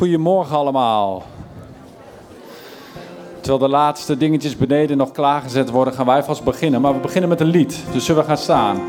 Goedemorgen allemaal. Terwijl de laatste dingetjes beneden nog klaargezet worden, gaan wij vast beginnen. Maar we beginnen met een lied, dus zullen we gaan staan.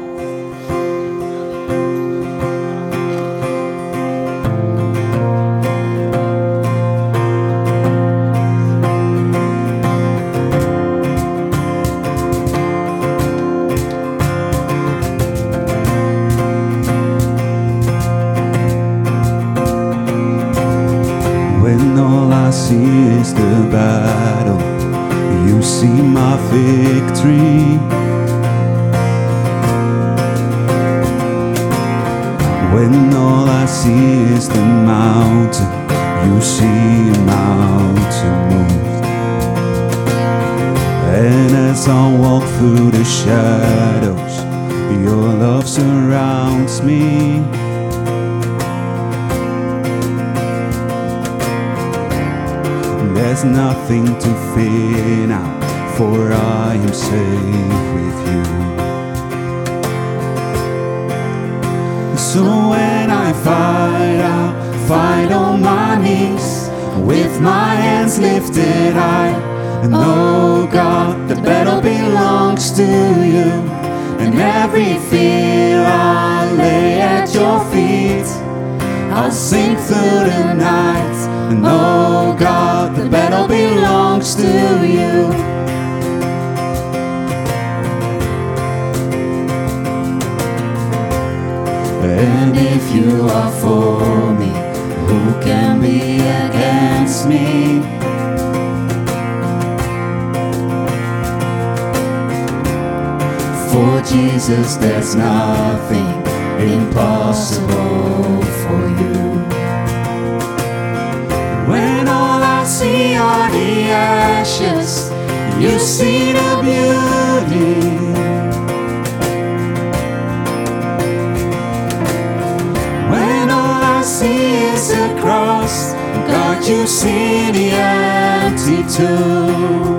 Jesus, there's nothing impossible for you. When all I see are the ashes, you see the beauty. When all I see is a cross, God, you see the empty tomb.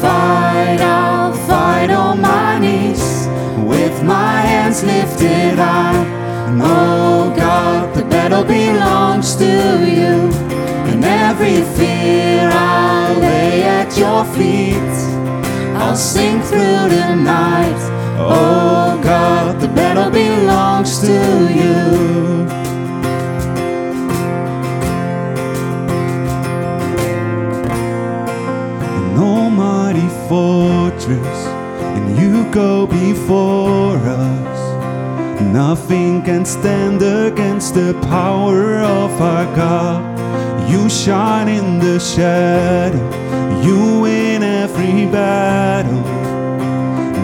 Fight, I'll fight on my knees with my hands lifted high. Oh God, the battle belongs to you. And every fear I lay at your feet. I'll sing through the night. Oh God, the battle belongs to you. Before us. Nothing can stand against the power of our God. You shine in the shadow, you win every battle.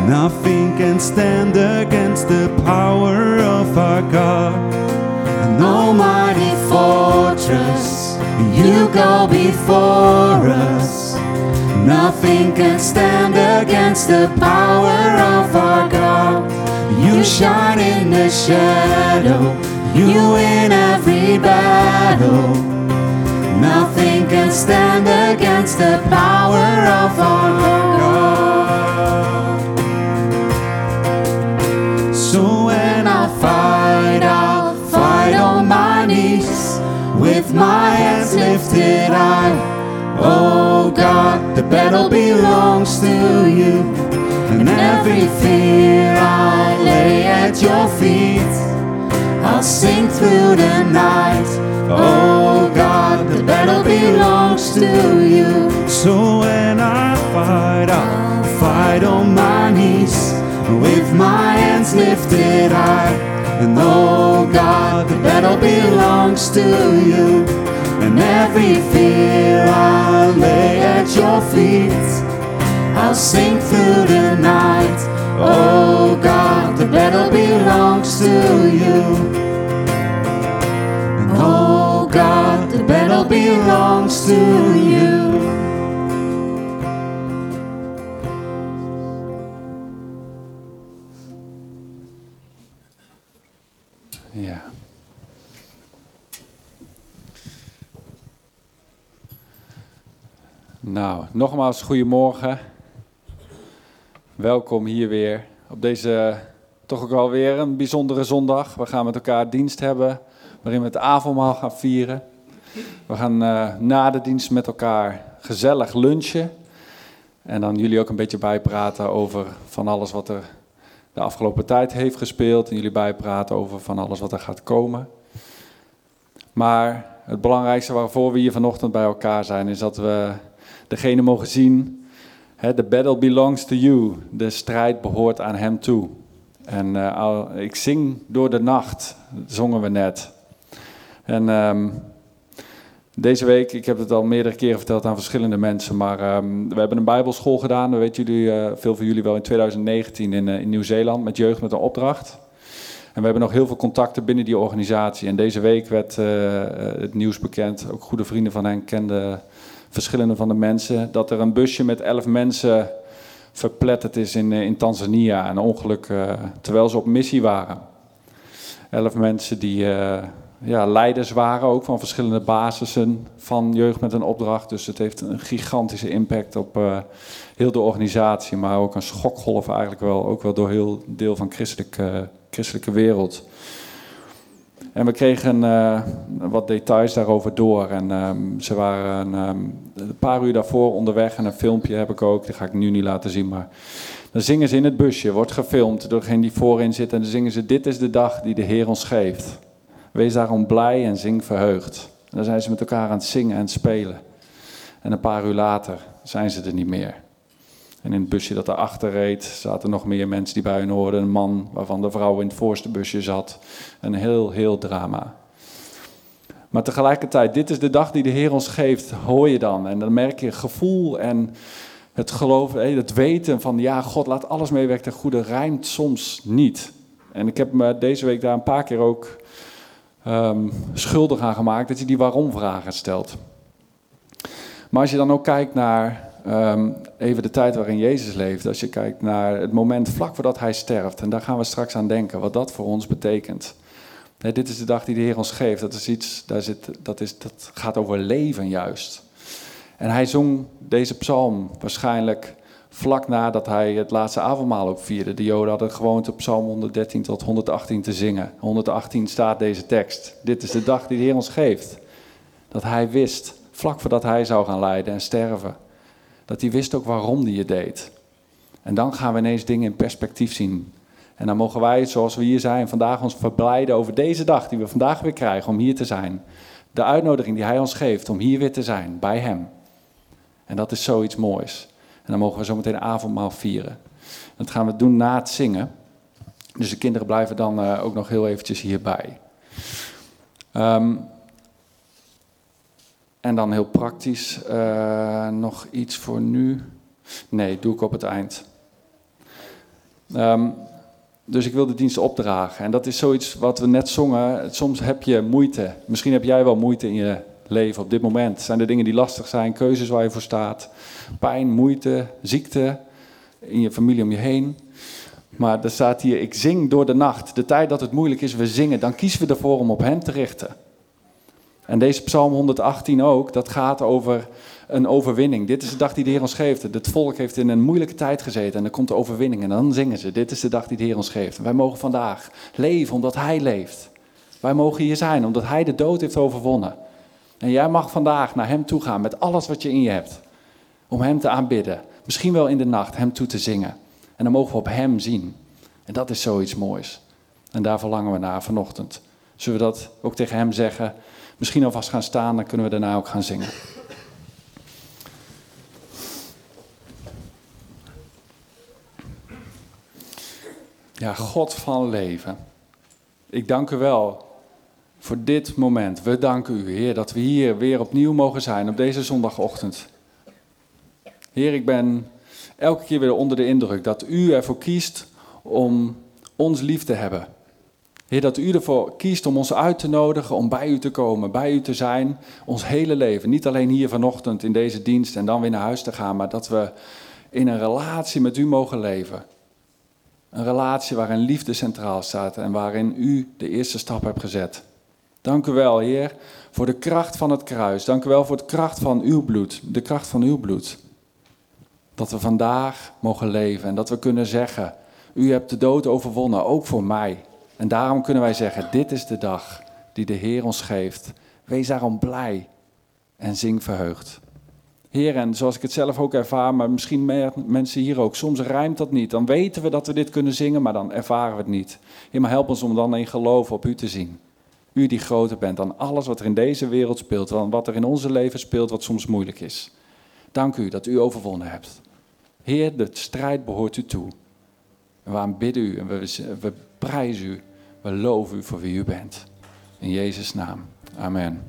Nothing can stand against the power of our God. An almighty fortress, you go before us. Nothing can stand against the power of our God. You shine in the shadow, you win every battle. Nothing can stand against the power of our God. So when I fight, I'll fight on my knees with my hands lifted high. Oh God, the battle belongs to you. And every fear I lay at your feet. I'll sing through the night. Oh God, the battle belongs to you. So when I fight, I'll fight on my knees with my hands lifted high. And oh God, the battle belongs to you. And every fear I lay at your feet. I'll sing through the night. Oh God, the battle belongs to you. And oh God, the battle belongs to you. Nou, nogmaals goedemorgen. Welkom hier weer op deze toch ook wel weer een bijzondere zondag. We gaan met elkaar dienst hebben waarin we het avondmaal gaan vieren. We gaan uh, na de dienst met elkaar gezellig lunchen. En dan jullie ook een beetje bijpraten over van alles wat er de afgelopen tijd heeft gespeeld. En jullie bijpraten over van alles wat er gaat komen. Maar het belangrijkste waarvoor we hier vanochtend bij elkaar zijn, is dat we degene mogen zien. The battle belongs to you. De strijd behoort aan hem toe. En uh, ik zing door de nacht, zongen we net. En um, deze week, ik heb het al meerdere keren verteld aan verschillende mensen, maar um, we hebben een bijbelschool gedaan, dat weten jullie, uh, veel van jullie wel, in 2019 in, uh, in Nieuw-Zeeland met jeugd met een opdracht. En we hebben nog heel veel contacten binnen die organisatie. En deze week werd het nieuws bekend, ook goede vrienden van hen kenden verschillende van de mensen, dat er een busje met elf mensen verpletterd is in, in Tanzania. Een ongeluk terwijl ze op missie waren. Elf mensen die ja, leiders waren, ook van verschillende basissen van jeugd met een opdracht. Dus het heeft een gigantische impact op uh, heel de organisatie, maar ook een schokgolf eigenlijk wel, ook wel door heel deel van christelijke, christelijke wereld. En we kregen uh, wat details daarover door. En um, ze waren um, een paar uur daarvoor onderweg en een filmpje heb ik ook, die ga ik nu niet laten zien, maar dan zingen ze in het busje, wordt gefilmd door degene die voorin zit en dan zingen ze, dit is de dag die de Heer ons geeft. Wees daarom blij en zing verheugd. En dan zijn ze met elkaar aan het zingen en spelen. En een paar uur later zijn ze er niet meer. En in het busje dat erachter reed, zaten nog meer mensen die bij hun hoorden. Een man waarvan de vrouw in het voorste busje zat. Een heel, heel drama. Maar tegelijkertijd, dit is de dag die de Heer ons geeft, hoor je dan. En dan merk je gevoel en het geloof, het weten van, ja, God laat alles meewerken ten goede, rijmt soms niet. En ik heb me deze week daar een paar keer ook um, schuldig aan gemaakt dat je die waarom-vragen stelt. Maar als je dan ook kijkt naar um, even de tijd waarin Jezus leefde, als je kijkt naar het moment vlak voordat hij sterft, en daar gaan we straks aan denken, wat dat voor ons betekent. dit is de dag die de Heer ons geeft. Dat is iets, daar zit, dat, is, dat gaat over leven juist. En hij zong deze psalm waarschijnlijk vlak nadat hij het laatste avondmaal ook vierde. De Joden hadden gewoond op Psalm 113 tot 118 te zingen. 118 staat deze tekst. Dit is de dag die de Heer ons geeft. Dat hij wist, vlak voordat hij zou gaan lijden en sterven, dat hij wist ook waarom hij het deed. En dan gaan we ineens dingen in perspectief zien. En dan mogen wij, zoals we hier zijn, vandaag ons verblijden over deze dag die we vandaag weer krijgen om hier te zijn. De uitnodiging die hij ons geeft om hier weer te zijn, bij hem. En dat is zoiets moois. En dan mogen we zo meteen avondmaal vieren. Dat gaan we doen na het zingen. Dus de kinderen blijven dan uh, ook nog heel eventjes hierbij. Um, en dan heel praktisch, uh, nog iets voor nu. Nee, doe ik op het eind. Um, dus ik wil de dienst opdragen. En dat is zoiets wat we net zongen. Soms heb je moeite. Misschien heb jij wel moeite in je leven op dit moment? Zijn er dingen die lastig zijn, keuzes waar je voor staat? Pijn, moeite, ziekte in je familie om je heen? Maar er staat hier, ik zing door de nacht. De tijd dat het moeilijk is, we zingen. Dan kiezen we ervoor om op hem te richten. En deze psalm 118 ook, dat gaat over een overwinning. Dit is de dag die de Heer ons geeft. Het volk heeft in een moeilijke tijd gezeten en er komt de overwinning. En dan zingen ze, dit is de dag die de Heer ons geeft. wij mogen vandaag leven omdat Hij leeft. Wij mogen hier zijn omdat Hij de dood heeft overwonnen. En jij mag vandaag naar Hem toe gaan met alles wat je in je hebt. Om Hem te aanbidden. Misschien wel in de nacht Hem toe te zingen. En dan mogen we op Hem zien. En dat is zoiets moois. En daar verlangen we naar vanochtend. Zullen we dat ook tegen Hem zeggen? Misschien alvast gaan staan, dan kunnen we daarna ook gaan zingen. Ja, God van leven. Ik dank u wel voor dit moment. We danken u, Heer, dat we hier weer opnieuw mogen zijn op deze zondagochtend. Heer, ik ben elke keer weer onder de indruk dat u ervoor kiest om ons lief te hebben. Heer, dat u ervoor kiest om ons uit te nodigen, om bij u te komen, bij u te zijn, ons hele leven. Niet alleen hier vanochtend in deze dienst en dan weer naar huis te gaan, maar dat we in een relatie met u mogen leven. Een relatie waarin liefde centraal staat en waarin u de eerste stap hebt gezet. Dank u wel, Heer, voor de kracht van het kruis. Dank u wel voor de kracht van uw bloed, de kracht van uw bloed. Dat we vandaag mogen leven en dat we kunnen zeggen, U hebt de dood overwonnen, ook voor mij. En daarom kunnen wij zeggen, dit is de dag die de Heer ons geeft. Wees daarom blij en zing verheugd. Heer, en zoals ik het zelf ook ervaar, maar misschien meer mensen hier ook, soms rijmt dat niet. Dan weten we dat we dit kunnen zingen, maar dan ervaren we het niet. Heer, maar help ons om dan in geloof op U te zien. U die groter bent dan alles wat er in deze wereld speelt, dan wat er in onze leven speelt, wat soms moeilijk is. Dank U dat U overwonnen hebt. Heer, de strijd behoort U toe. En we aanbidden U en we, we prijzen U. We loven U voor wie U bent. In Jezus' naam. Amen.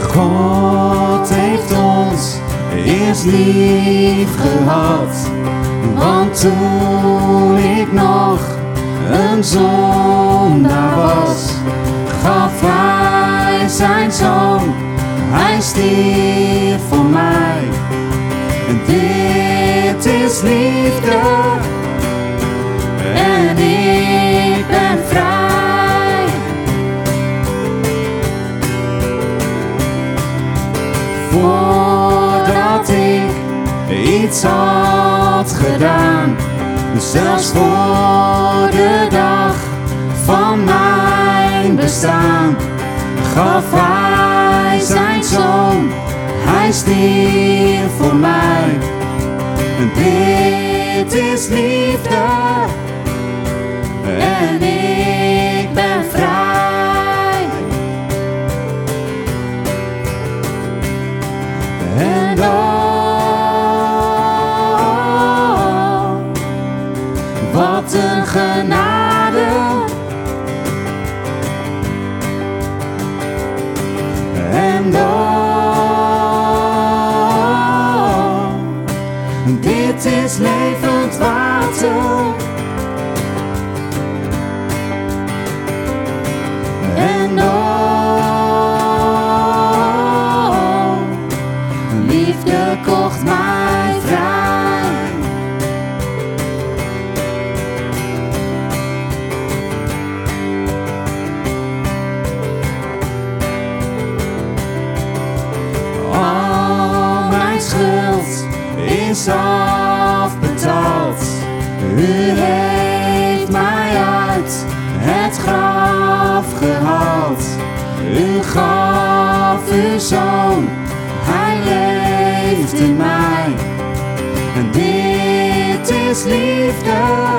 God heeft ons eerst lief gehad. Want toen ik nog een zondaar was, gaf hij zijn zoon. Hij stierf voor mij. En dit is liefde. En ik ben vrij. Voordat ik iets had gedaan, zelfs voor de dag van mijn bestaan, gaf hij zijn zoon. Hij stierf voor mij. En dit is liefde. En ik so is liefde.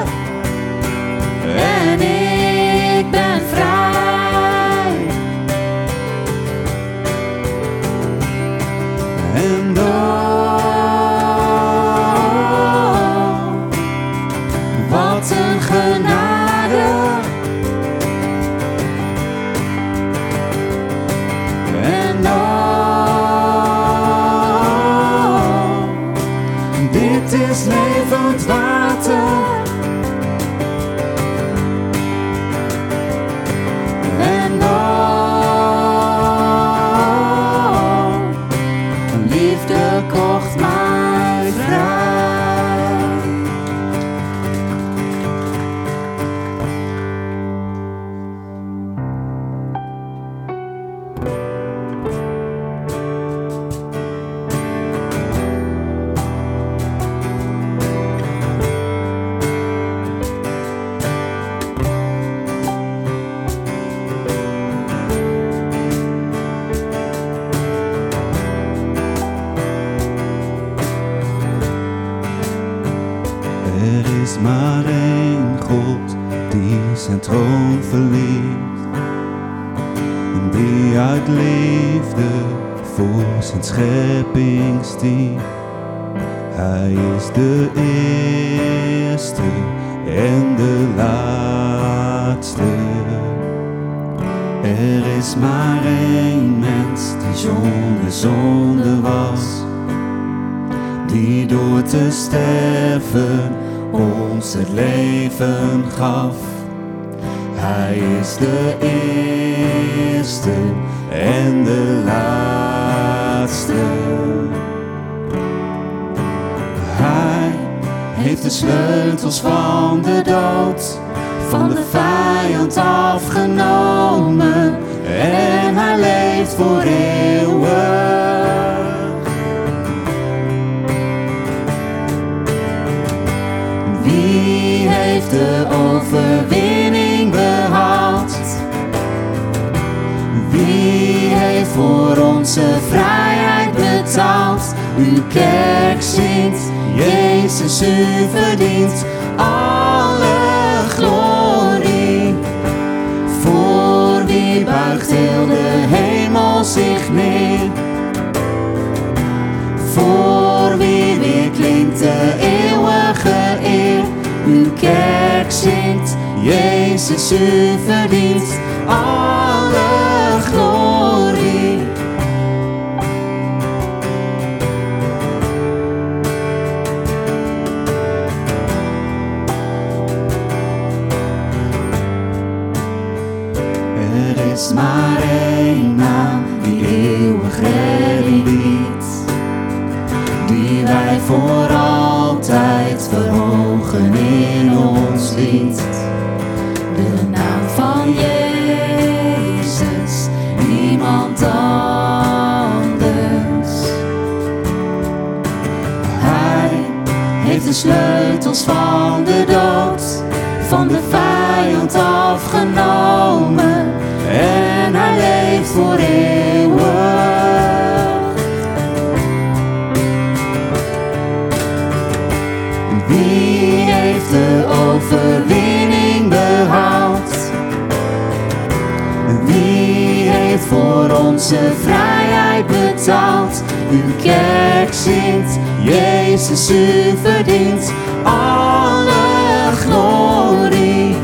Onze vrijheid betaald? Uw kerk zingt, Jezus, u verdient alle glorie.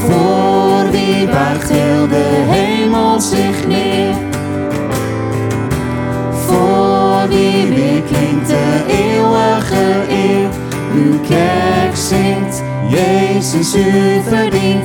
Voor wie buigt heel de hemel zich neer? Voor wie weer de eeuwige eer? Uw kerk zingt, Jezus, u verdient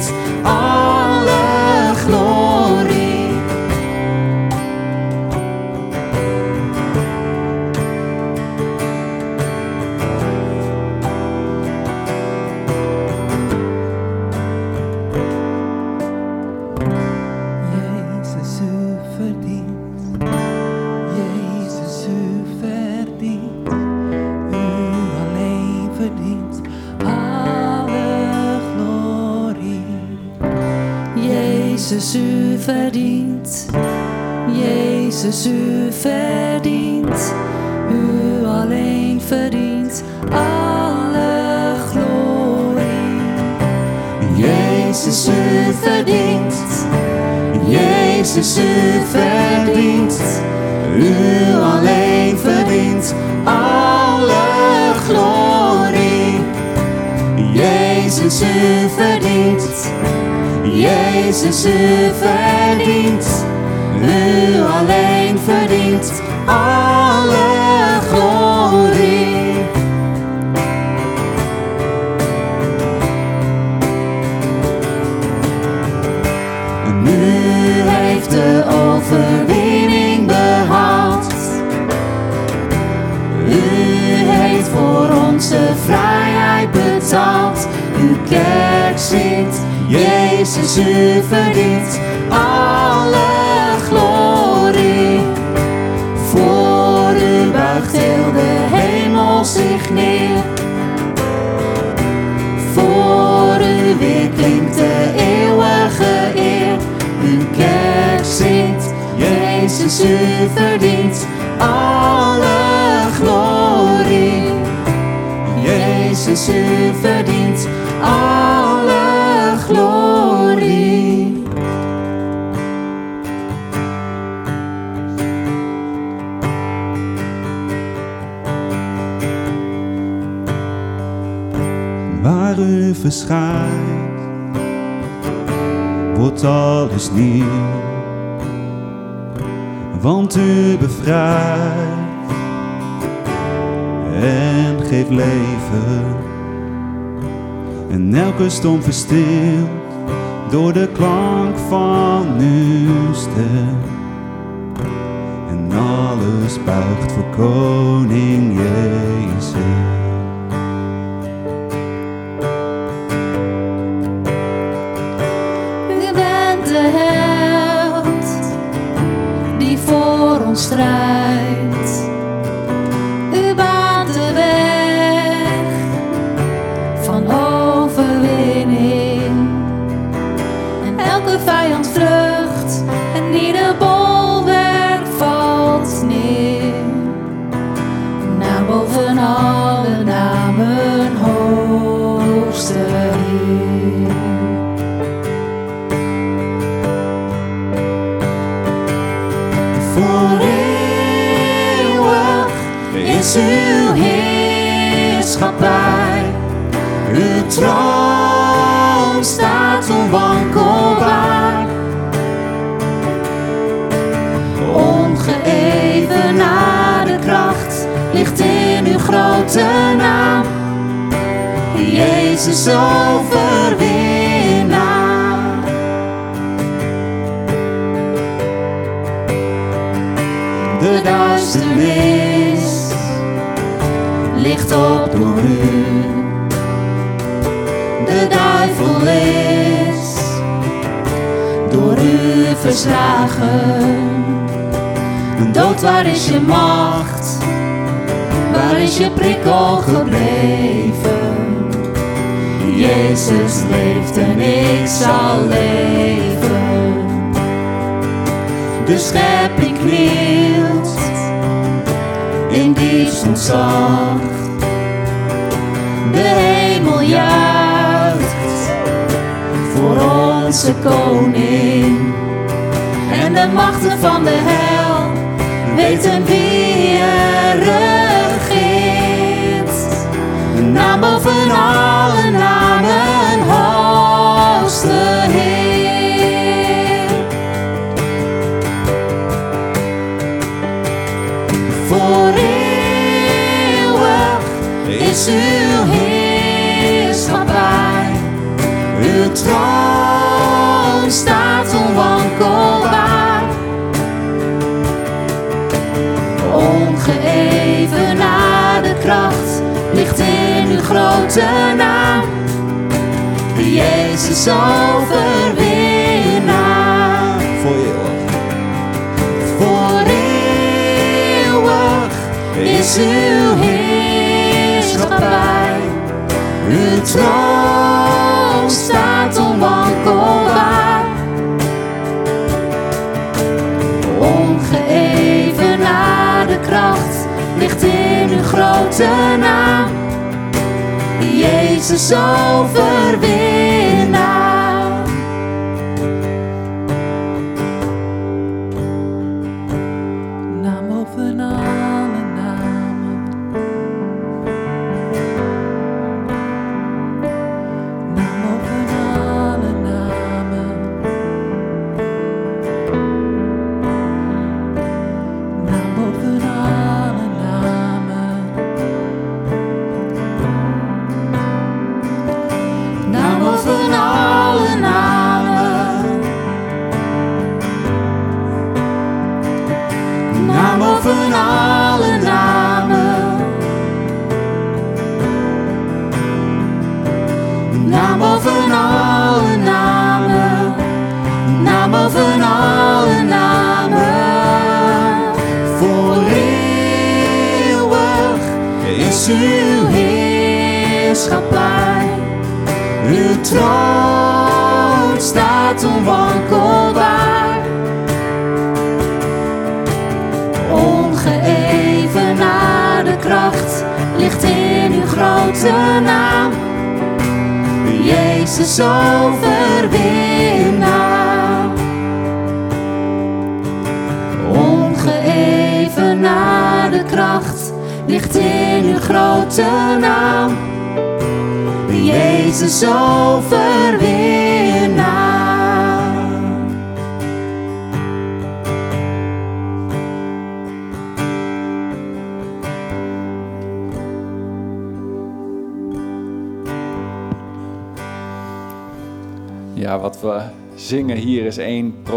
verdient. Jezus, u verdient. U alleen verdient alle glorie. Jezus, u verdient. Jezus, u verdient. U alleen verdient alle glorie. Jezus, u verdient. Jezus, u verdient. U alleen verdient alle glorie. En u heeft de overwinning behaald. U heeft voor onze vrijheid betaald. Uw kerk zingt, u verdient alle glorie. Voor u buigt heel de hemel zich neer. Voor u weer klinkt de eeuwige eer. Uw kerk zingt, Jezus, u verdient alle glorie. Jezus, u verschijnt, wordt alles nieuw. Want u bevrijdt en geeft leven. En elke storm verstilt door de klank van uw stem. En alles buigt voor koning Jezus. Strijd. Jezus overwinnaar. De duisternis ligt op door u. De duivel is door u verslagen. Dood, waar is je macht? Waar is je prikkel gebleven? Jezus leeft en ik zal leven. De schepping knielt in diepst ontzag. De hemel juicht voor onze koning. En de machten van de hel weten wie er regeert. Naam boven is uw heerschappij. Uw troon staat onwankelbaar. Ongeëvenaarde kracht ligt in uw grote naam. Jezus overwinnaar. Voor eeuwig. Voor eeuwig is uw troon staat onwankelbaar. Ongeëvenaarde kracht ligt in uw grote naam. Jezus overwinnaar.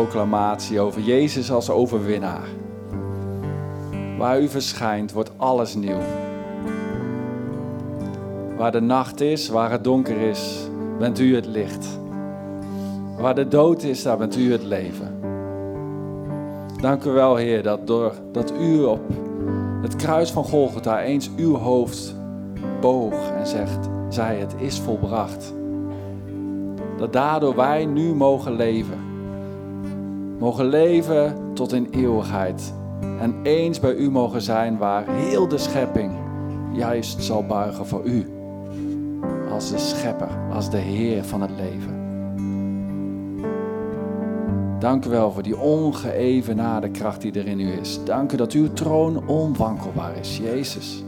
Proclamatie over Jezus als overwinnaar. Waar u verschijnt, wordt alles nieuw. Waar de nacht is, waar het donker is, bent u het licht. Waar de dood is, daar bent u het leven. Dank u wel, Heer, dat doordat u op het kruis van Golgotha eens uw hoofd boog en zegt, zei het is volbracht. Dat daardoor wij nu mogen leven. Mogen leven tot in eeuwigheid. En eens bij u mogen zijn waar heel de schepping juist zal buigen voor u. Als de schepper, als de Heer van het leven. Dank u wel voor die ongeëvenaarde kracht die er in u is. Dank u dat uw troon onwankelbaar is, Jezus.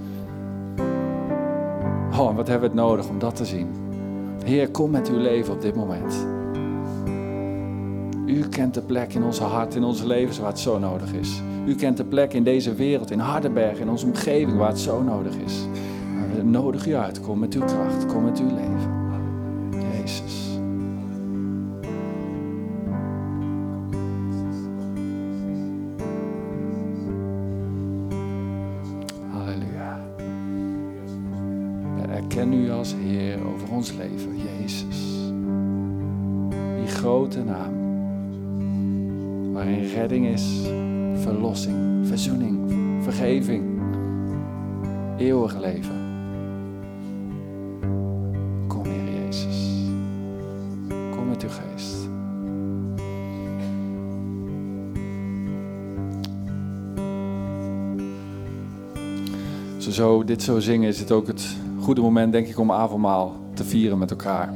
Oh, en wat hebben we het nodig om dat te zien? Heer, kom met uw leven op dit moment. U kent de plek in onze hart, in onze levens waar het zo nodig is. U kent de plek in deze wereld, in Hardenberg, in onze omgeving waar het zo nodig is. Maar we nodigen u uit. Kom met uw kracht, kom met uw leven. Jezus. Halleluja. We erkennen u als Heer over ons leven, Jezus. Die grote naam, waarin redding is, verlossing, verzoening, vergeving, eeuwig leven. Kom Heer Jezus. Kom met uw geest. Als we zo, dit zo zingen, is het ook het goede moment, denk ik, om avondmaal te vieren met elkaar.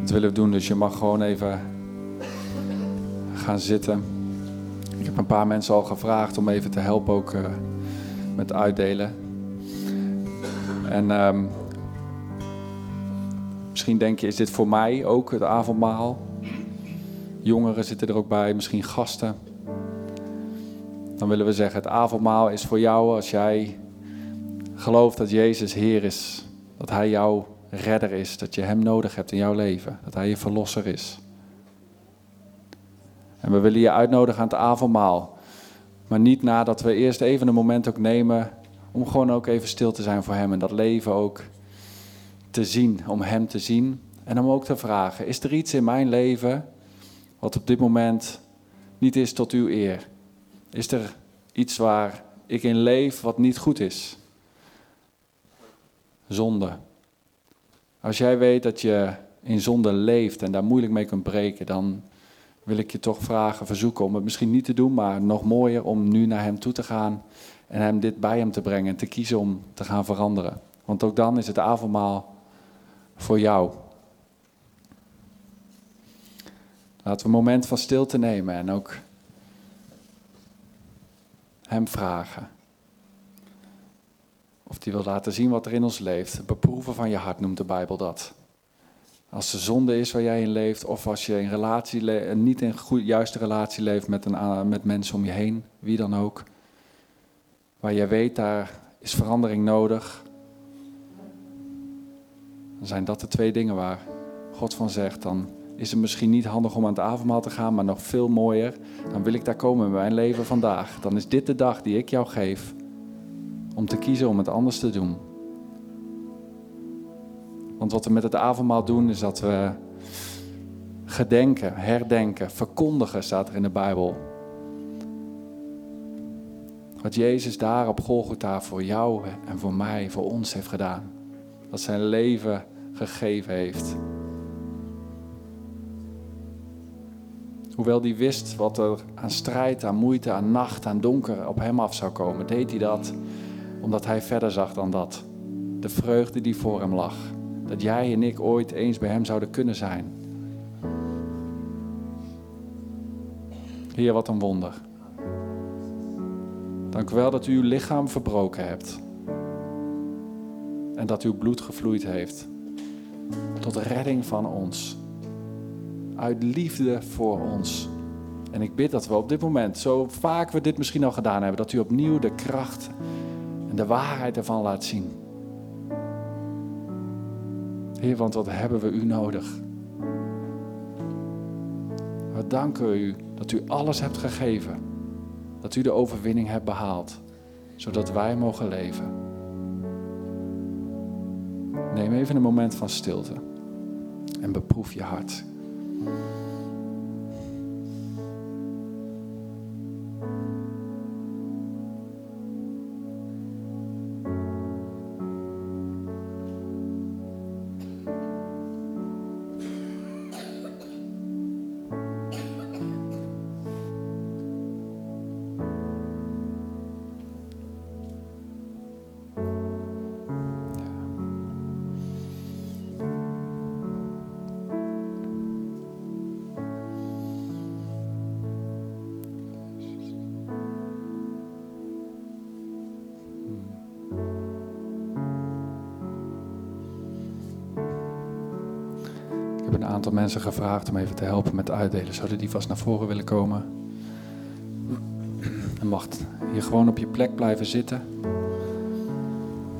Dat willen we doen, dus je mag gewoon even zitten. Ik heb een paar mensen al gevraagd om even te helpen ook uh, met uitdelen. En um, misschien denk je, is dit voor mij ook het avondmaal? Jongeren zitten er ook bij, misschien gasten. Dan willen we zeggen, het avondmaal is voor jou als jij gelooft dat Jezus Heer is. Dat Hij jouw redder is, dat je Hem nodig hebt in jouw leven. Dat Hij je verlosser is. En we willen je uitnodigen aan het avondmaal. Maar niet nadat we eerst even een moment ook nemen om gewoon ook even stil te zijn voor Hem. En dat leven ook te zien, om Hem te zien. En om ook te vragen, is er iets in mijn leven wat op dit moment niet is tot uw eer? Is er iets waar ik in leef wat niet goed is? Zonde. Als jij weet dat je in zonde leeft en daar moeilijk mee kunt breken, dan wil ik je toch vragen, verzoeken om het misschien niet te doen, maar nog mooier om nu naar Hem toe te gaan en Hem dit bij Hem te brengen en te kiezen om te gaan veranderen. Want ook dan is het avondmaal voor jou. Laten we een moment van stilte nemen en ook Hem vragen. Of hij wil laten zien wat er in ons leeft. Beproeven van je hart noemt de Bijbel dat. Als er zonde is waar jij in leeft, of als je in relatie le- niet in goed, juiste relatie leeft met, een, met mensen om je heen, wie dan ook. Waar jij weet, daar is verandering nodig. Dan zijn dat de twee dingen waar God van zegt. Dan is het misschien niet handig om aan het avondmaal te gaan, maar nog veel mooier. Dan wil ik daar komen in mijn leven vandaag. Dan is dit de dag die ik jou geef om te kiezen om het anders te doen. Want wat we met het avondmaal doen is dat we gedenken, herdenken, verkondigen, staat er in de Bijbel. Wat Jezus daar op Golgotha voor jou en voor mij, voor ons heeft gedaan. Dat zijn leven gegeven heeft. Hoewel hij wist wat er aan strijd, aan moeite, aan nacht, aan donker op hem af zou komen, deed hij dat omdat hij verder zag dan dat. De vreugde die voor hem lag. Dat jij en ik ooit eens bij hem zouden kunnen zijn. Heer, wat een wonder. Dank u wel dat u uw lichaam verbroken hebt. En dat uw bloed gevloeid heeft. Tot redding van ons. Uit liefde voor ons. En ik bid dat we op dit moment, zo vaak we dit misschien al gedaan hebben, dat u opnieuw de kracht en de waarheid ervan laat zien. Heer, want wat hebben we u nodig? We danken u dat u alles hebt gegeven. Dat u de overwinning hebt behaald. Zodat wij mogen leven. Neem even een moment van stilte. En beproef je hart. Mensen gevraagd om even te helpen met uitdelen. Zouden die vast naar voren willen komen? En mag hier gewoon op je plek blijven zitten.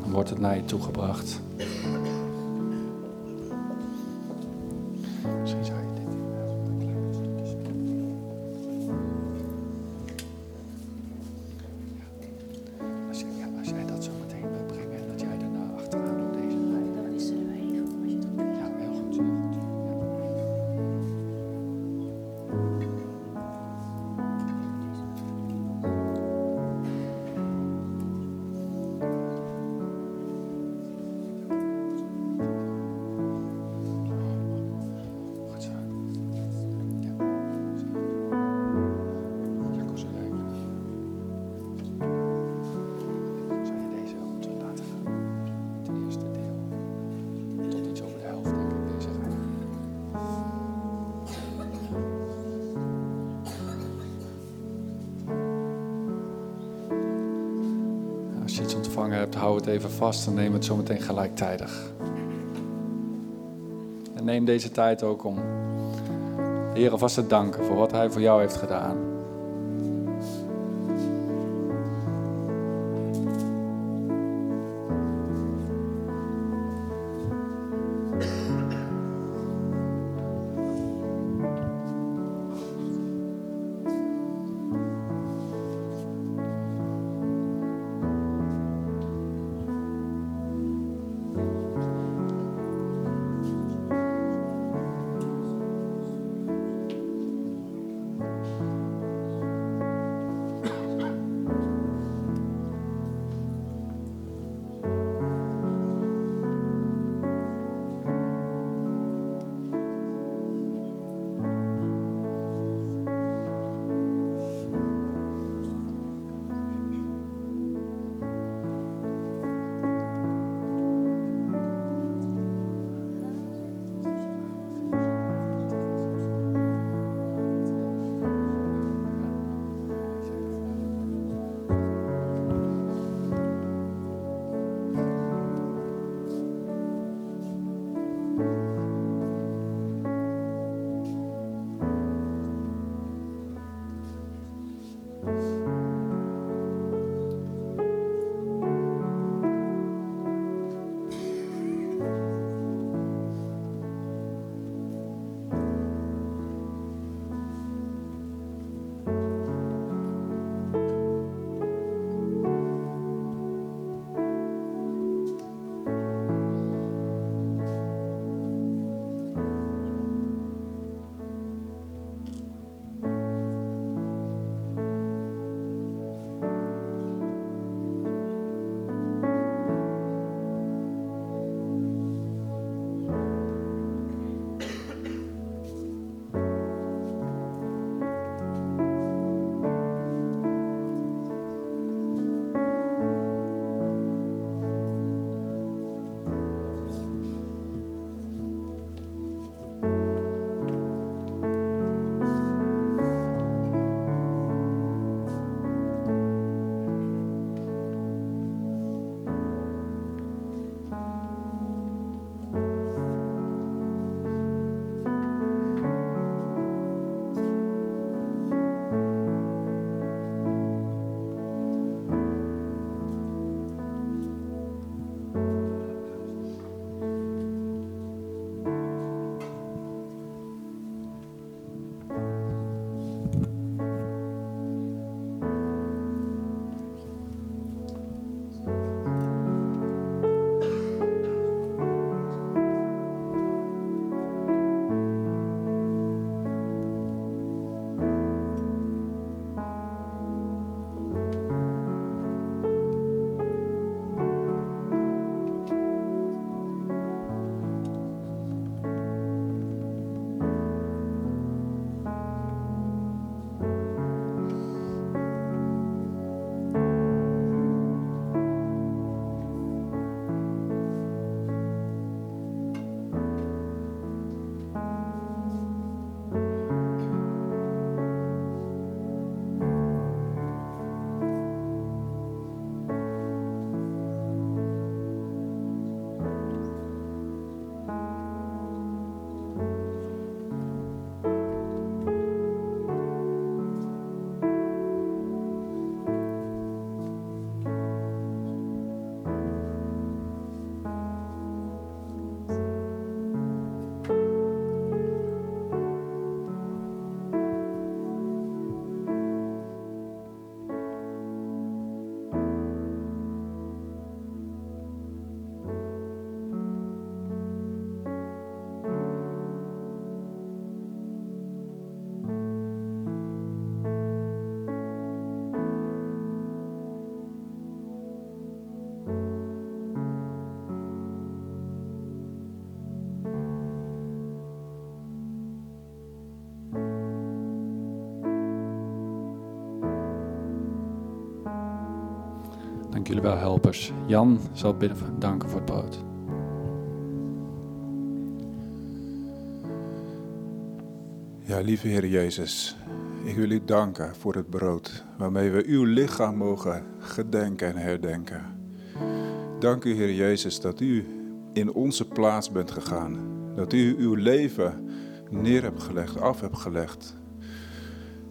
Dan wordt het naar je toegebracht. Vast en neem het zometeen gelijktijdig. En neem deze tijd ook om de Heer alvast te danken voor wat Hij voor jou heeft gedaan. Dank jullie wel, helpers. Jan zal bidden, danken voor het brood. Ja, lieve Heer Jezus, ik wil u danken voor het brood waarmee we uw lichaam mogen gedenken en herdenken. Dank u, Heer Jezus, dat u in onze plaats bent gegaan. Dat u uw leven neer hebt gelegd, af hebt gelegd.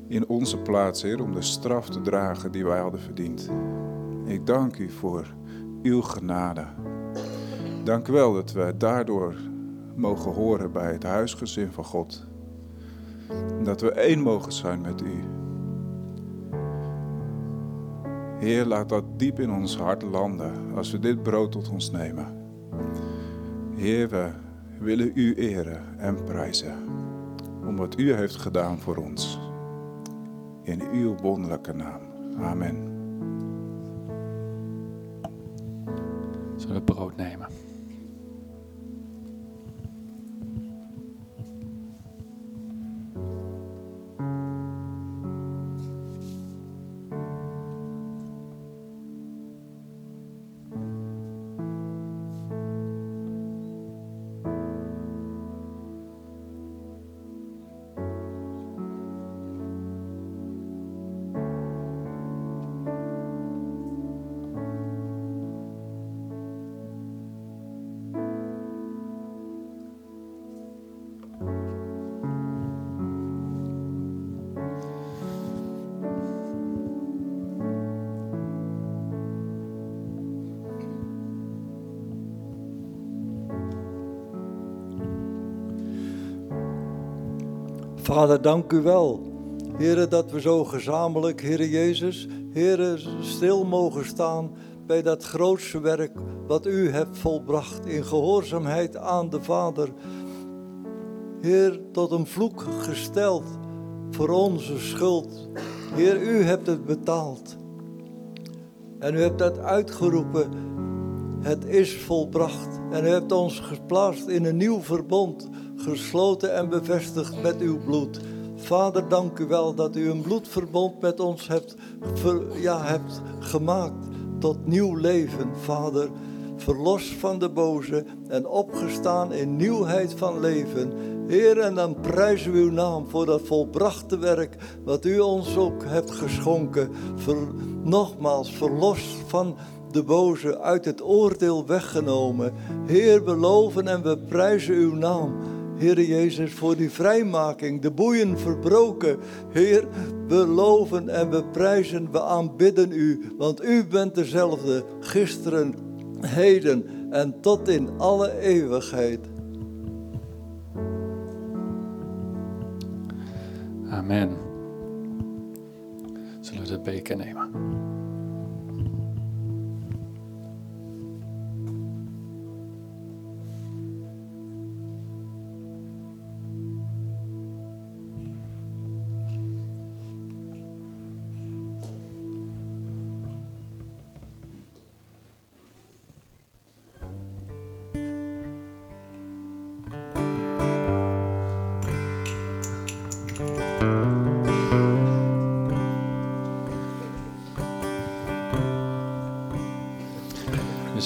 In onze plaats, Heer, om de straf te dragen die wij hadden verdiend. Ik dank u voor uw genade. Dank u wel dat we daardoor mogen horen bij het huisgezin van God. Dat we één mogen zijn met u. Heer, laat dat diep in ons hart landen als we dit brood tot ons nemen. Heer, we willen u eren en prijzen om wat u heeft gedaan voor ons. In uw wonderlijke naam. Amen. We brood nemen? Vader, dank u wel. Heren, dat we zo gezamenlijk, Heere Jezus, Heren, stil mogen staan bij dat grootste werk wat u hebt volbracht in gehoorzaamheid aan de Vader. Heer, tot een vloek gesteld voor onze schuld. Heer, u hebt het betaald. En u hebt dat uitgeroepen. Het is volbracht. En u hebt ons geplaatst in een nieuw verbond gesloten en bevestigd met uw bloed. Vader, dank u wel dat u een bloedverbond met ons hebt, ja, hebt gemaakt tot nieuw leven, Vader. Verlost van de boze en opgestaan in nieuwheid van leven. Heer, en dan prijzen we uw naam voor dat volbrachte werk wat u ons ook hebt geschonken. Nogmaals, verlost van de boze, uit het oordeel weggenomen. Heer, we loven en we prijzen uw naam. Heer Jezus, voor die vrijmaking, de boeien verbroken. Heer, we loven en we prijzen, we aanbidden u, want u bent dezelfde, gisteren, heden en tot in alle eeuwigheid. Amen. Zullen we de beker nemen?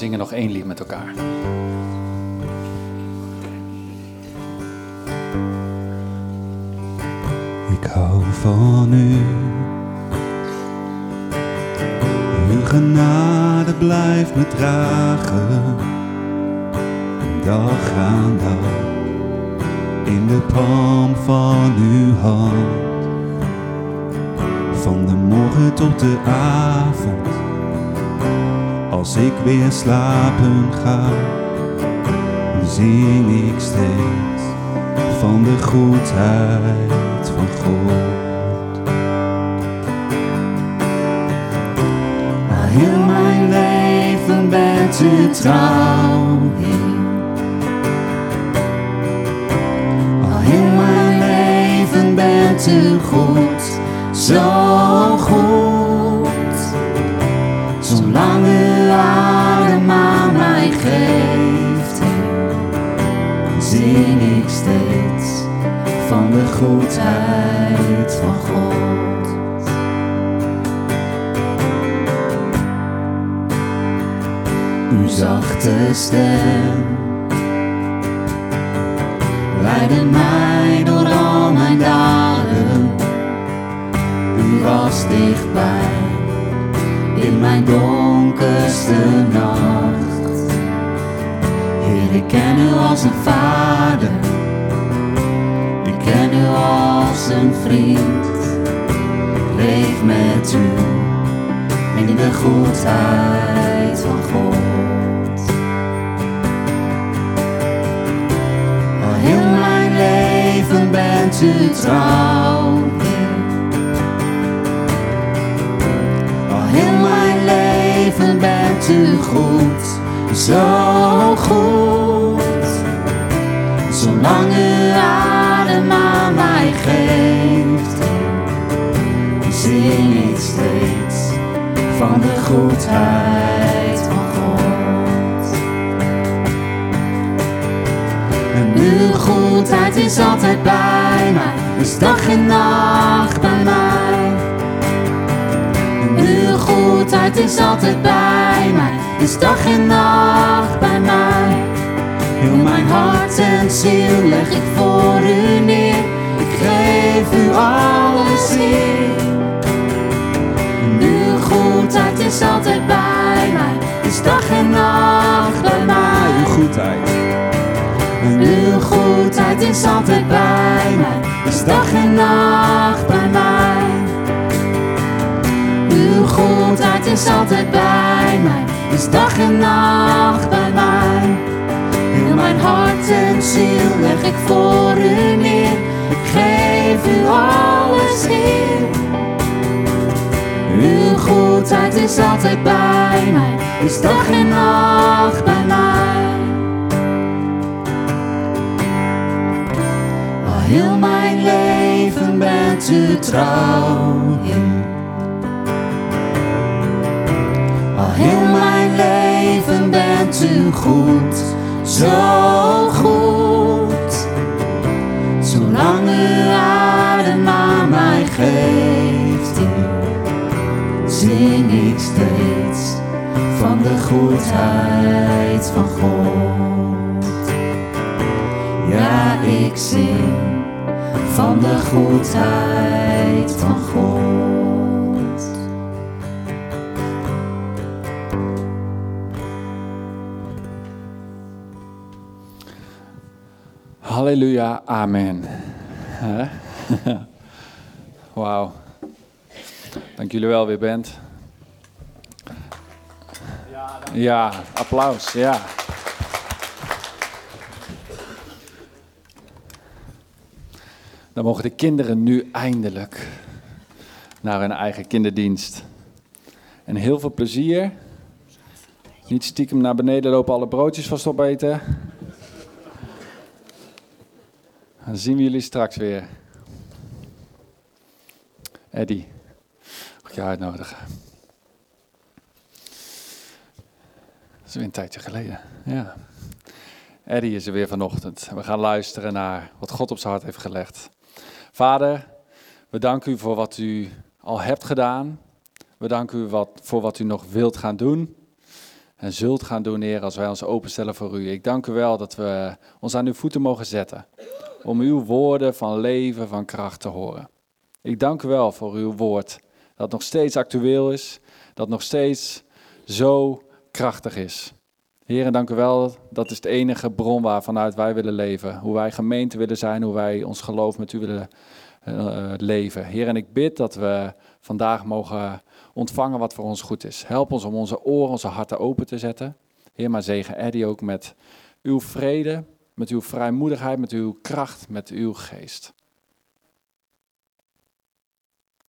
Zingen nog één lied met elkaar. Ik hou van u. Uw genade blijft me dragen. Dag aan dag. In de palm van uw hand. Van de morgen tot de avond. Als ik weer slapen ga, zing ik steeds van de goedheid van God. Al heel mijn leven bent u trouw. Al heel mijn leven bent u goed, zo goed. Adem aan mij geeft, zing ik steeds van de goedheid van God. uw zachte stem. Leidde mij door al mijn dagen. U was dichtbij in mijn donkerste nacht. Heer, ik ken u als een vader. Ik ken u als een vriend. Ik leef met u in de goedheid van God. Al heel mijn leven bent u trouw. Leven bent u goed, zo goed. Zolang u adem aan mij geeft, zing ik steeds van de goedheid van God. En uw goedheid is altijd bij mij, is dag en nacht bij mij. Goedheid is altijd bij mij, is dag en nacht bij mij. Heel mijn hart en ziel leg ik voor u neer, ik geef u alles hier. Uw goedheid is altijd bij mij, is dag en nacht bij mij. Uw goedheid. En uw goedheid is altijd bij mij, is dag en nacht bij mij. Is altijd bij mij, is dag en nacht bij mij. Heel mijn hart en ziel leg ik voor u neer, ik geef u alles Heer. Uw goedheid is altijd bij mij, is dag en nacht bij mij. Al heel mijn leven bent u trouw, heel mijn leven bent u goed, zo goed. Zolang u adem aan mij geeft, zing ik steeds van de goedheid van God. Ja, ik zing van de goedheid van God. Halleluja, amen. Wauw. Dank jullie wel weer bent. Ja, applaus, ja. Dan mogen de kinderen nu eindelijk naar hun eigen kinderdienst. En heel veel plezier. Niet stiekem naar beneden lopen, alle broodjes vast opeten. Dan zien we jullie straks weer. Eddie, mag je uitnodigen? Dat is weer een tijdje geleden, ja. Eddie is er weer vanochtend. We gaan luisteren naar wat God op zijn hart heeft gelegd. Vader, we danken u voor wat u al hebt gedaan. We danken u wat, voor wat u nog wilt gaan doen. En zult gaan doen, Heer, als wij ons openstellen voor u. Ik dank u wel dat we ons aan uw voeten mogen zetten om uw woorden van leven, van kracht te horen. Ik dank u wel voor uw woord, dat nog steeds actueel is, dat nog steeds zo krachtig is. Heer, dank u wel, dat is de enige bron waarvanuit wij willen leven. Hoe wij gemeente willen zijn, hoe wij ons geloof met u willen uh, leven. Heer, en ik bid dat we vandaag mogen ontvangen wat voor ons goed is. Help ons om onze oren, onze harten open te zetten. Heer, maar zegen Eddie ook met uw vrede, met uw vrijmoedigheid, met uw kracht, met uw geest.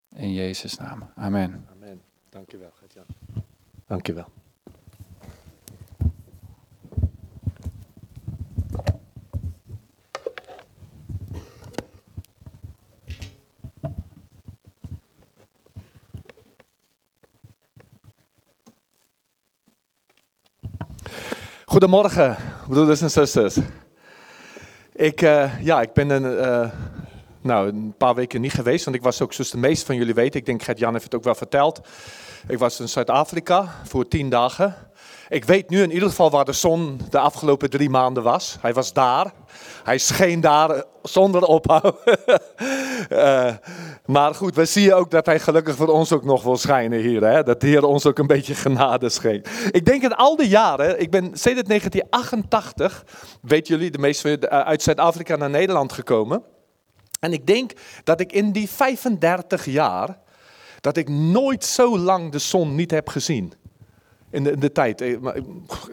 In Jezus' naam. Amen. Amen. Dank je wel, Gert-Jan. Dank je wel. Goedemorgen, broeders en zusters. Ik, uh, ja, ik ben een, uh, nou, een paar weken niet geweest, want ik was ook, zoals de meeste van jullie weten, ik denk Gert-Jan heeft het ook wel verteld. Ik was in Zuid-Afrika voor tien dagen. Ik weet nu in ieder geval waar de zon de afgelopen drie maanden was. Hij was daar. Hij scheen daar eh, zonder ophouden. uh, maar goed, we zien ook dat hij gelukkig voor ons ook nog wil schijnen hier. Hè? Dat de Heer ons ook een beetje genade schenkt. Ik denk in al die jaren, ik ben sinds 1988, weten jullie, de meeste uit Zuid-Afrika naar Nederland gekomen. En ik denk dat ik in die 35 jaar, dat ik nooit zo lang de zon niet heb gezien in de, in de tijd. Eh,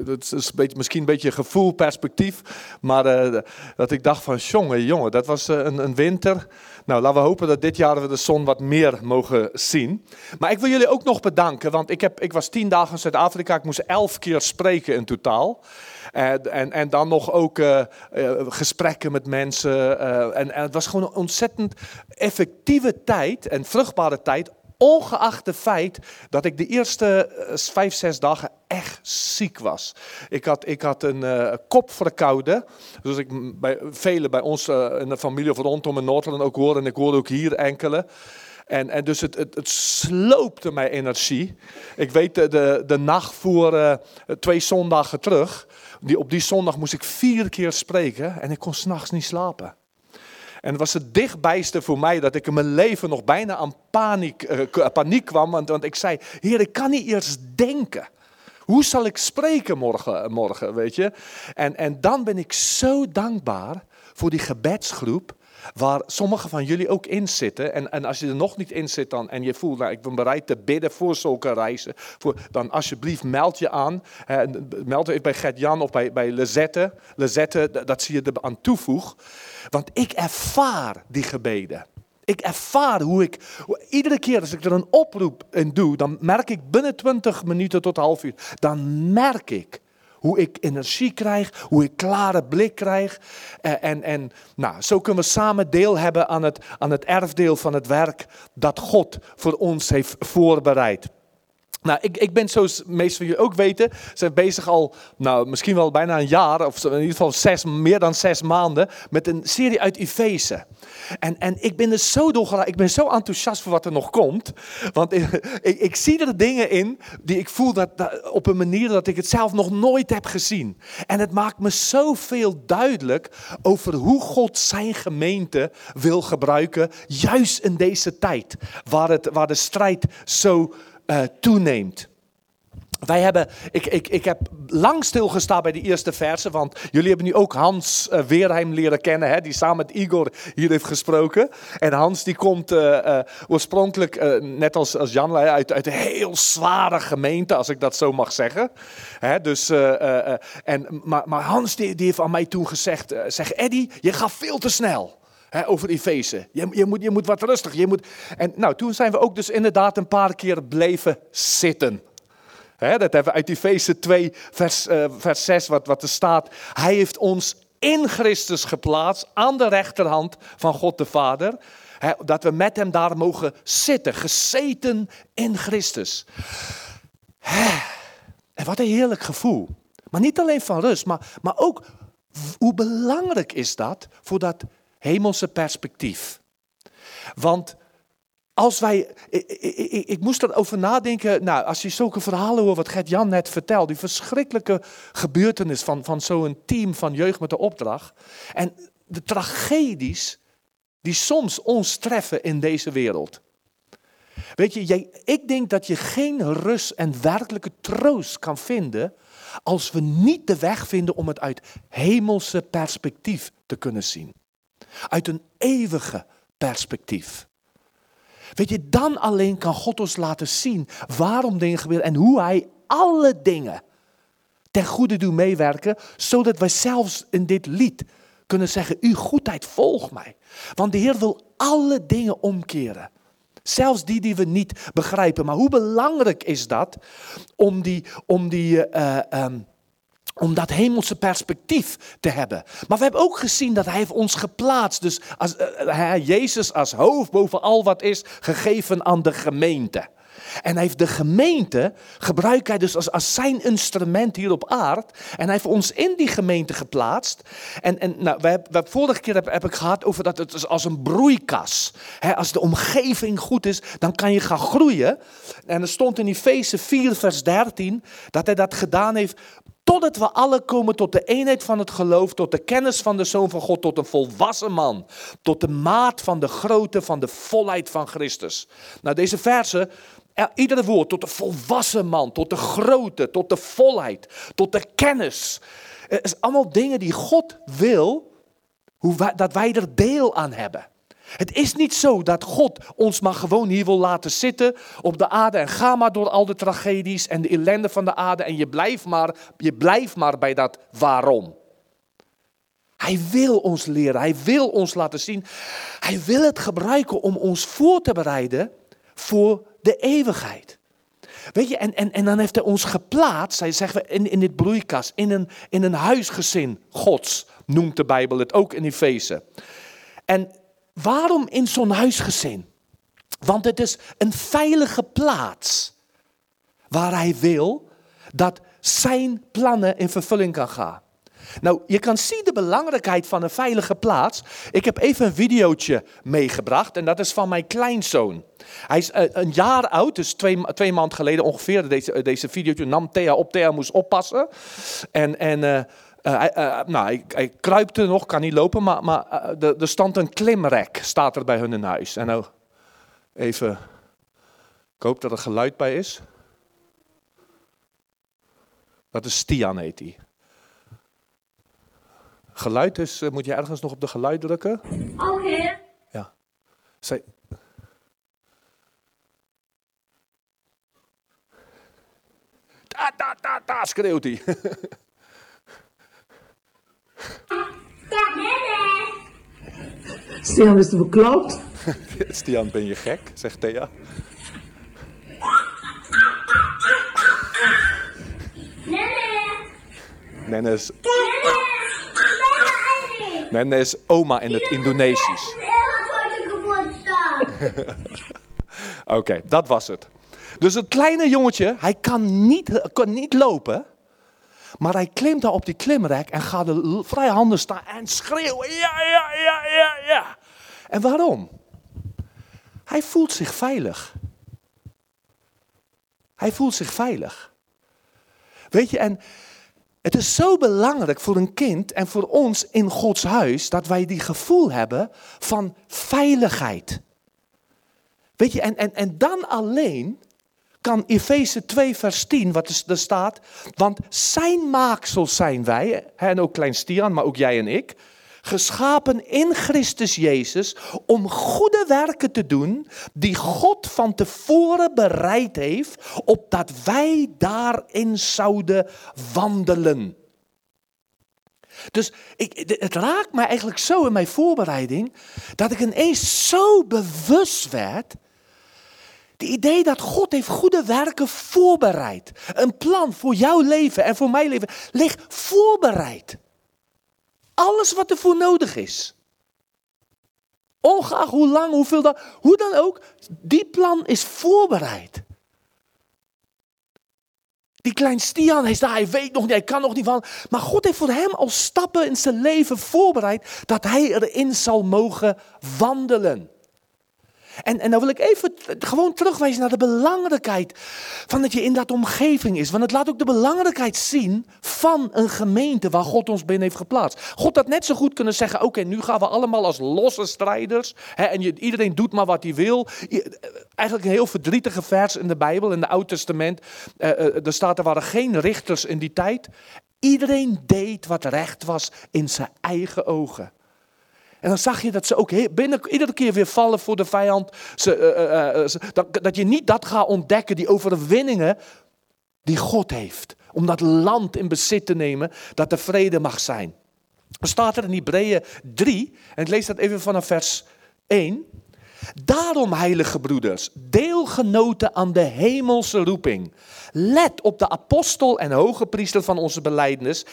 het is een beetje, misschien een beetje gevoel, perspectief. Maar uh, dat ik dacht van, jongen, jongen, dat was uh, een, een, winter. Nou, laten we hopen dat dit jaar we de zon wat meer mogen zien. Maar ik wil jullie ook nog bedanken, want ik, heb, ik was tien dagen in Zuid-Afrika. Ik moest elf keer spreken in totaal. En, en, en dan nog ook gesprekken met mensen. en, en het was gewoon een ontzettend effectieve tijd en vruchtbare tijd Ongeacht het feit dat ik de eerste eh, vijf, zes dagen echt ziek was. Ik had, ik had een uh, kop verkouden. Dus ik bij velen bij ons uh, in de familie of rondom in Noord-Holland ook horen. En ik hoorde ook hier enkele. En, en dus het, het, het sloopte mijn energie. Ik weet de, de, de nacht voor twee zondagen terug. Die, op die zondag moest ik vier keer spreken. En ik kon s'nachts niet slapen. En het was het dichtbijste voor mij dat ik in mijn leven nog bijna aan paniek, uh, paniek kwam. Want, want ik zei, heer, ik kan niet eerst denken. Hoe zal ik spreken morgen, morgen weet je? En, en dan ben ik zo dankbaar voor die gebedsgroep waar sommigen van jullie ook in zitten. En, en als je er nog niet in zit dan, en je voelt, nou, ik ben bereid te bidden voor zulke reizen, voor, dan alsjeblieft meld je aan. Eh, meld je bij Gert-Jan of bij, bij Lezette. Lezette, dat zie je er aan toevoeg. Want ik ervaar die gebeden. Ik ervaar hoe ik, iedere keer als ik er een oproep in doe, dan merk ik binnen 20 minuten tot half uur, dan merk ik hoe ik energie krijg, hoe ik klare blik krijg. En, en, en nou, zo kunnen we samen deel hebben aan het, aan het erfdeel van het werk dat God voor ons heeft voorbereid. Nou, ik, ik ben zoals meest van jullie ook weten, zijn bezig al, nou, misschien wel bijna een jaar, of in ieder geval zes, meer dan zes maanden, met een serie uit Efeze. En, en ik ben er zo doorgeraakt, ik ben zo enthousiast voor wat er nog komt. Want ik, ik, ik zie er dingen in die ik voel dat, dat, op een manier dat ik het zelf nog nooit heb gezien. En het maakt me zoveel duidelijk over hoe God zijn gemeente wil gebruiken, juist in deze tijd, waar, het, waar de strijd zo uh, toeneemt. Wij hebben, ik, ik, ik heb lang stilgestaan bij die eerste versen, want jullie hebben nu ook Hans uh, Weerheim leren kennen, hè, die samen met Igor hier heeft gesproken. En Hans die komt uh, oorspronkelijk, net als, als Jan, uit, uit een heel zware gemeente, als ik dat zo mag zeggen. Hè, dus, en, maar, maar Hans die, die heeft aan mij toen gezegd, zeg Eddy, je gaat veel te snel over Efeze. Je, je, moet, je moet wat rustig. Je moet... En nou, toen zijn we ook dus inderdaad een paar keer bleven zitten. dat hebben we uit Efeze 2, vers, uh, vers 6, wat, wat er staat. Hij heeft ons in Christus geplaatst, aan de rechterhand van God de Vader. dat we met hem daar mogen zitten, gezeten in Christus. En wat een heerlijk gevoel. Maar niet alleen van rust, maar, maar ook hoe belangrijk is dat voor dat hemelse perspectief. Want als wij, ik, ik, ik, moest erover nadenken, nou, als je zulke verhalen hoort, wat Gert-Jan net vertelt, die verschrikkelijke gebeurtenis van, van zo'n team van jeugd met de opdracht. En de tragedies die soms ons treffen in deze wereld. Weet je, jij, ik denk dat je geen rust en werkelijke troost kan vinden als we niet de weg vinden om het uit hemelse perspectief te kunnen zien. Uit een eeuwige perspectief. Weet je, dan alleen kan God ons laten zien waarom dingen gebeuren en hoe Hij alle dingen ten goede doet meewerken, zodat wij zelfs in dit lied kunnen zeggen, uw goedheid volgt mij. Want de Heer wil alle dingen omkeren. Zelfs die die we niet begrijpen. Maar hoe belangrijk is dat om die, om die uh, um, om dat hemelse perspectief te hebben. Maar we hebben ook gezien dat hij heeft ons geplaatst. Dus als, uh, Jezus als hoofd boven al wat is, gegeven aan de gemeente. En hij heeft de gemeente, gebruikt hij dus als, als zijn instrument hier op aard. En hij heeft ons in die gemeente geplaatst. En, en nou, we hebben, vorige keer heb, ik gehad over dat het als een broeikas. Als de omgeving goed is, dan kan je gaan groeien. En er stond in Efeze 4 vers 13 dat hij dat gedaan heeft Totdat we alle komen tot de eenheid van het geloof, tot de kennis van de Zoon van God, tot een volwassen man. Tot de maat van de grootte van de volheid van Christus. Nou, deze versen, iedere woord, tot de volwassen man, tot de grootte, tot de volheid, tot de kennis. Het is allemaal dingen die God wil, dat wij er deel aan hebben. Het is niet zo dat God ons maar gewoon hier wil laten zitten op de aarde en ga maar door al de tragedies en de ellende van de aarde en je blijft maar, je blijft maar bij dat waarom. Hij wil ons leren, hij wil ons laten zien. Hij wil het gebruiken om ons voor te bereiden voor de eeuwigheid. Weet je, en, en, en dan heeft hij ons geplaatst, hij zegt in, in dit broeikas, in een, in een huisgezin Gods, noemt de Bijbel het ook in Efeze. En Waarom in zo'n huisgezin? Want het is een veilige plaats waar hij wil dat zijn plannen in vervulling kan gaan. Nou, je kan zien de belangrijkheid van een veilige plaats. Ik heb even een videootje meegebracht en dat is van mijn kleinzoon. Hij is eh, een jaar oud, dus twee, twee maanden geleden ongeveer. Deze, deze videootje nam Thea op. Thea moest oppassen. En, en uh, uh, uh, nou, hij, hij kruipte nog, kan niet lopen, maar, maar er stond een klimrek, staat er bij hun in huis. En nou, even, ik hoop dat er geluid bij is. Dat is Stian heet hij. Geluid is, moet je ergens nog op de geluid drukken? Oké. Ja. Zij... Da, da, da, da, schreeuwt hij. Stian is bekloopt. Stian, ben je gek? Zegt Thea. Nene is... Nene is oma in het Indonesisch. Oké, dat was het. Dus het kleine jongetje, hij kan niet, kan niet lopen. Maar hij klimt daar op die klimrek en gaat er vrij handen staan en schreeuwen. Ja, ja, ja, ja, ja. En waarom? Hij voelt zich veilig. Hij voelt zich veilig. Weet je, en het is zo belangrijk voor een kind en voor ons in Gods huis dat wij die gevoel hebben van veiligheid. Weet je, en, en, en dan alleen kan Efeze 2 vers 10, wat er staat, want zijn maaksel zijn wij, en ook klein Stian, maar ook jij en ik, geschapen in Christus Jezus om goede werken te doen die God van tevoren bereid heeft, opdat wij daarin zouden wandelen. Dus ik, het raakt mij eigenlijk zo in mijn voorbereiding dat ik ineens zo bewust werd het idee dat God heeft goede werken voorbereid. Een plan voor jouw leven en voor mijn leven ligt voorbereid. Alles wat er voor nodig is. Ongeacht hoe lang, hoeveel dan, hoe dan ook, die plan is voorbereid. Die klein Stian, hij, hij weet nog niet, hij kan nog niet van. Maar God heeft voor hem al stappen in zijn leven voorbereid dat hij erin zal mogen wandelen. En, en dan wil ik even gewoon terugwijzen naar de belangrijkheid van dat je in dat omgeving is. Want het laat ook de belangrijkheid zien van een gemeente waar God ons binnen heeft geplaatst. God had net zo goed kunnen zeggen, oké, nu gaan we allemaal als losse strijders. Hè, en je, iedereen doet maar wat hij wil. eigenlijk een heel verdrietige vers in de Bijbel, in het Oude Testament. Uh, uh, er staat, er waren geen richters in die tijd. Iedereen deed wat recht was in zijn eigen ogen. En dan zag je dat ze ook binnen, iedere keer weer vallen voor de vijand. Ze, uh, uh, ze, dat, dat je niet dat gaat ontdekken, die overwinningen die God heeft. Om dat land in bezit te nemen, dat er vrede mag zijn. Er staat er in Hebreeën 3, en ik lees dat even vanaf vers 1. Daarom, heilige broeders, deelgenoten aan de hemelse roeping. Let op de apostel en hoge priester van onze belijdenis,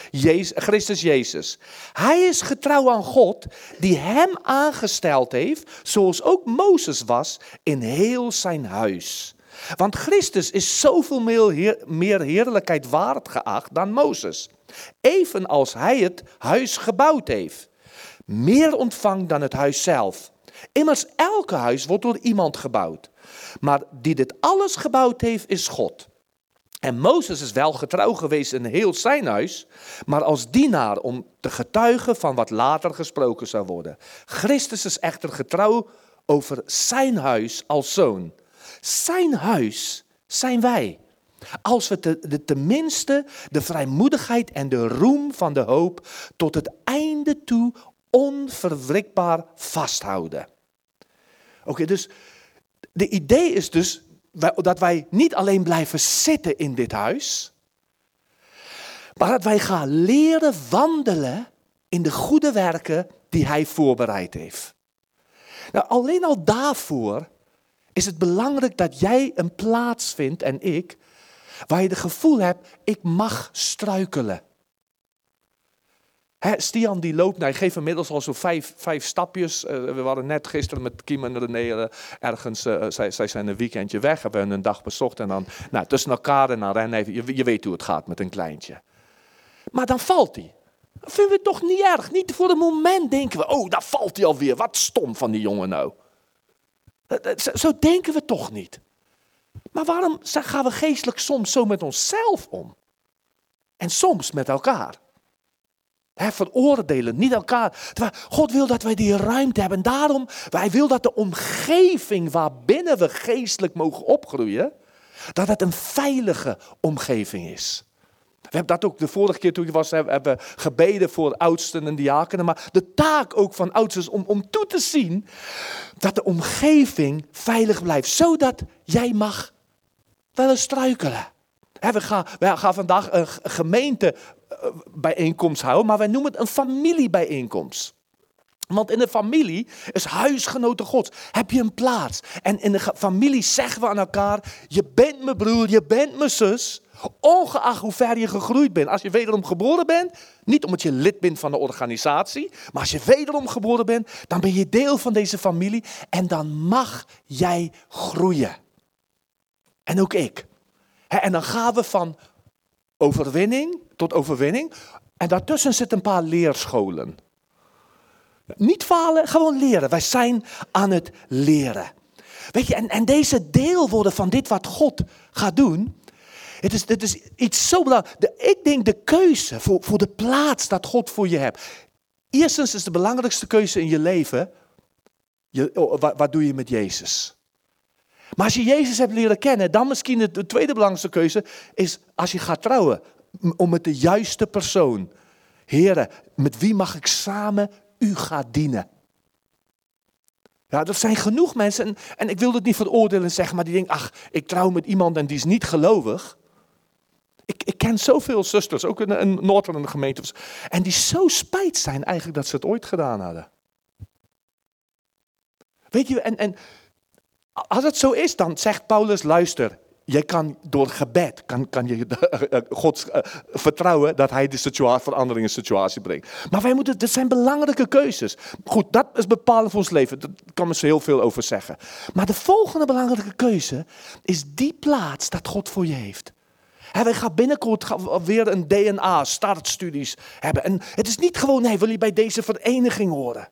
Christus Jezus. Hij is getrouw aan God, die hem aangesteld heeft, zoals ook Mozes was, in heel zijn huis. Want Christus is zoveel meer, heer- meer heerlijkheid waard geacht dan Mozes. Evenals hij het huis gebouwd heeft. Meer ontvangt dan het huis zelf. Immers elke huis wordt door iemand gebouwd. Maar die dit alles gebouwd heeft is God. En Mozes is wel getrouw geweest in heel zijn huis, maar als dienaar om te getuigen van wat later gesproken zou worden. Christus is echter getrouw over zijn huis als zoon. Zijn huis zijn wij. Als we de, tenminste de vrijmoedigheid en de roem van de hoop tot het einde toe onverwrikbaar vasthouden. Oké, dus de idee is dus dat wij niet alleen blijven zitten in dit huis, maar dat wij gaan leren wandelen in de goede werken die Hij voorbereid heeft. Nou, alleen al daarvoor is het belangrijk dat jij een plaats vindt en ik, waar je het gevoel hebt, ik mag struikelen. Hè, Stian die loopt, nou, hij geeft inmiddels al zo'n vijf, vijf stapjes. Eh, we waren net gisteren met Kim en René eh, ergens, eh, zij, zij zijn een weekendje weg, hebben hun een dag bezocht. En dan nou, tussen elkaar en dan rennen je, weet hoe het gaat met een kleintje. Maar dan valt hij. Dat vinden we toch niet erg. Niet voor een moment denken we, oh, daar valt hij alweer. Wat stom van die jongen nou. Zo, zo denken we toch niet. Maar waarom gaan we geestelijk soms zo met onszelf om? En soms met elkaar. Veroordelen, niet elkaar. God wil dat wij die ruimte hebben. En daarom, hij wil dat de omgeving waarbinnen we geestelijk mogen opgroeien, dat het een veilige omgeving is. We hebben dat ook de vorige keer toen je was, hebben gebeden voor oudsten en diakenen. Maar de taak ook van oudsten om, om toe te zien dat de omgeving veilig blijft. Zodat jij mag wel eens struikelen. We, gaan, we gaan vandaag een g- gemeentebijeenkomst houden, maar wij noemen het een familiebijeenkomst. Want in de familie is huisgenoten Gods. Heb je een plaats. En in de familie zeggen we aan elkaar: Je bent mijn broer, je bent mijn zus. Ongeacht hoe ver je gegroeid bent. Als je wederom geboren bent, niet omdat je lid bent van de organisatie, maar als je wederom geboren bent, dan ben je deel van deze familie en dan mag jij groeien. En ook ik. En dan gaan we van overwinning tot overwinning. En daartussen zitten een paar leerscholen. Niet falen, gewoon leren. Wij zijn aan het leren. Weet je, en, en deze deel worden van dit wat God gaat doen. Het is, het is iets zo belangrijk. Ik denk de keuze voor, voor de plaats dat God voor je hebt. Eerstens is de belangrijkste keuze in je leven. Je, oh, wat, doe je met Jezus? Maar als je Jezus hebt leren kennen, dan misschien de tweede belangrijkste keuze is als je gaat trouwen. Om met de juiste persoon. Heren, met wie mag ik samen u gaan dienen? Ja, er zijn genoeg mensen, en, en ik wil het niet veroordelen zeggen, maar die denken, ach, ik trouw met iemand en die is niet gelovig. Ik, ik ken zoveel zusters, ook in een Noord-Hollandse gemeente, en die zo spijt zijn eigenlijk dat ze het ooit gedaan hadden. Weet je, en, en als het zo is, dan zegt Paulus, luister, jij kan door gebed, kan, kan je eh, God eh, vertrouwen dat hij de situatie, verandering in de situatie brengt. Maar wij moeten, dit zijn belangrijke keuzes. Goed, dat is bepalend voor ons leven, daar kan men zo heel veel over zeggen. Maar de volgende belangrijke keuze is die plaats dat God voor je heeft. Wij gaan binnenkort weer een DNA-startstudies hebben. En het is niet gewoon, nee, wil je bij deze vereniging horen?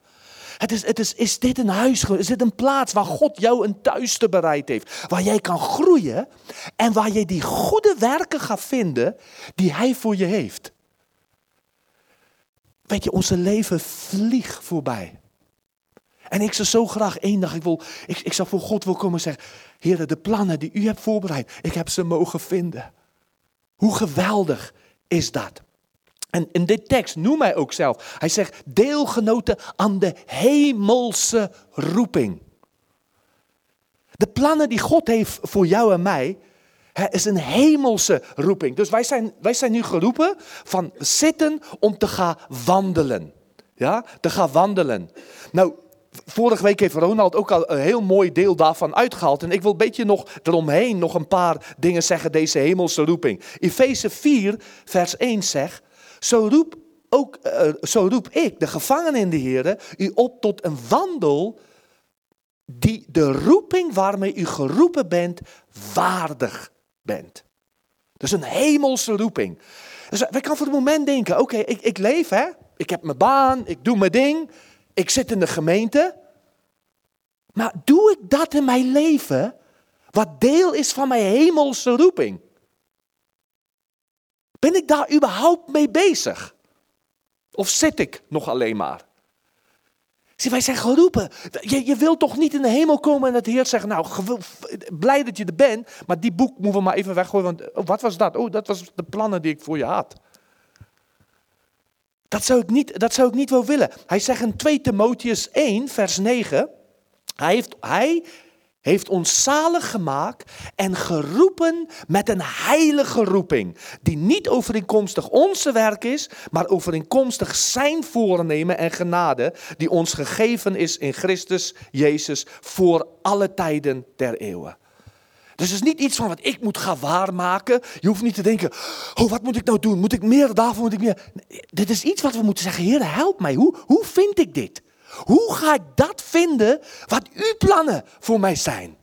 Het is, het is, is dit een huis, is dit een plaats waar God jou een thuis te bereid heeft? Waar jij kan groeien en waar je die goede werken gaat vinden die Hij voor je heeft. Weet je, onze leven vliegt voorbij. En ik zou zo graag één dag, ik, wil, ik, ik zou voor God wil komen zeggen, Heer, de plannen die u hebt voorbereid, ik heb ze mogen vinden. Hoe geweldig is dat? En in dit tekst noemt hij ook zelf. Hij zegt deelgenoten aan de hemelse roeping. De plannen die God heeft voor jou en mij, is een hemelse roeping. Dus wij zijn, wij zijn nu geroepen van zitten om te gaan wandelen. Ja, te gaan wandelen. Nou, vorige week heeft Ronald ook al een heel mooi deel daarvan uitgehaald. En ik wil een beetje nog eromheen nog een paar dingen zeggen, deze hemelse roeping. Efeze 4, vers 1 zegt, zo roep, ook, eh, zo roep ik, de gevangenen in de Heer, u op tot een wandel die de roeping waarmee u geroepen bent, waardig bent. Dus een hemelse roeping. Dus wij kan voor het moment denken, oké, ik, ik leef hè, ik heb mijn baan, ik doe mijn ding, ik zit in de gemeente. Maar doe ik dat in mijn leven, wat deel is van mijn hemelse roeping? Ben ik daar überhaupt mee bezig? Of zit ik nog alleen maar? Zie, wij zijn geroepen. Je, je wilt toch niet in de hemel komen en het Heer zeggen, nou, blij dat je er bent, maar die boek moeten we maar even weggooien, want oh, wat was dat? Oh, dat was de plannen die ik voor je had. Dat zou ik niet, dat zou ik niet wel willen. Hij zegt in 2 Timotheus 1, vers 9, hij heeft, hij heeft ons zalig gemaakt en geroepen met een heilige roeping, die niet overeenkomstig onze werk is, maar overeenkomstig zijn voornemen en genade, die ons gegeven is in Christus Jezus voor alle tijden der eeuwen. Dus het is niet iets van wat ik moet gaan waarmaken. Je hoeft niet te denken, oh wat moet ik nou doen? Moet ik meer, daarvoor moet ik meer. dit is iets wat we moeten zeggen, Heer help mij. Hoe, hoe vind ik dit? Hoe ga ik dat vinden wat uw plannen voor mij zijn?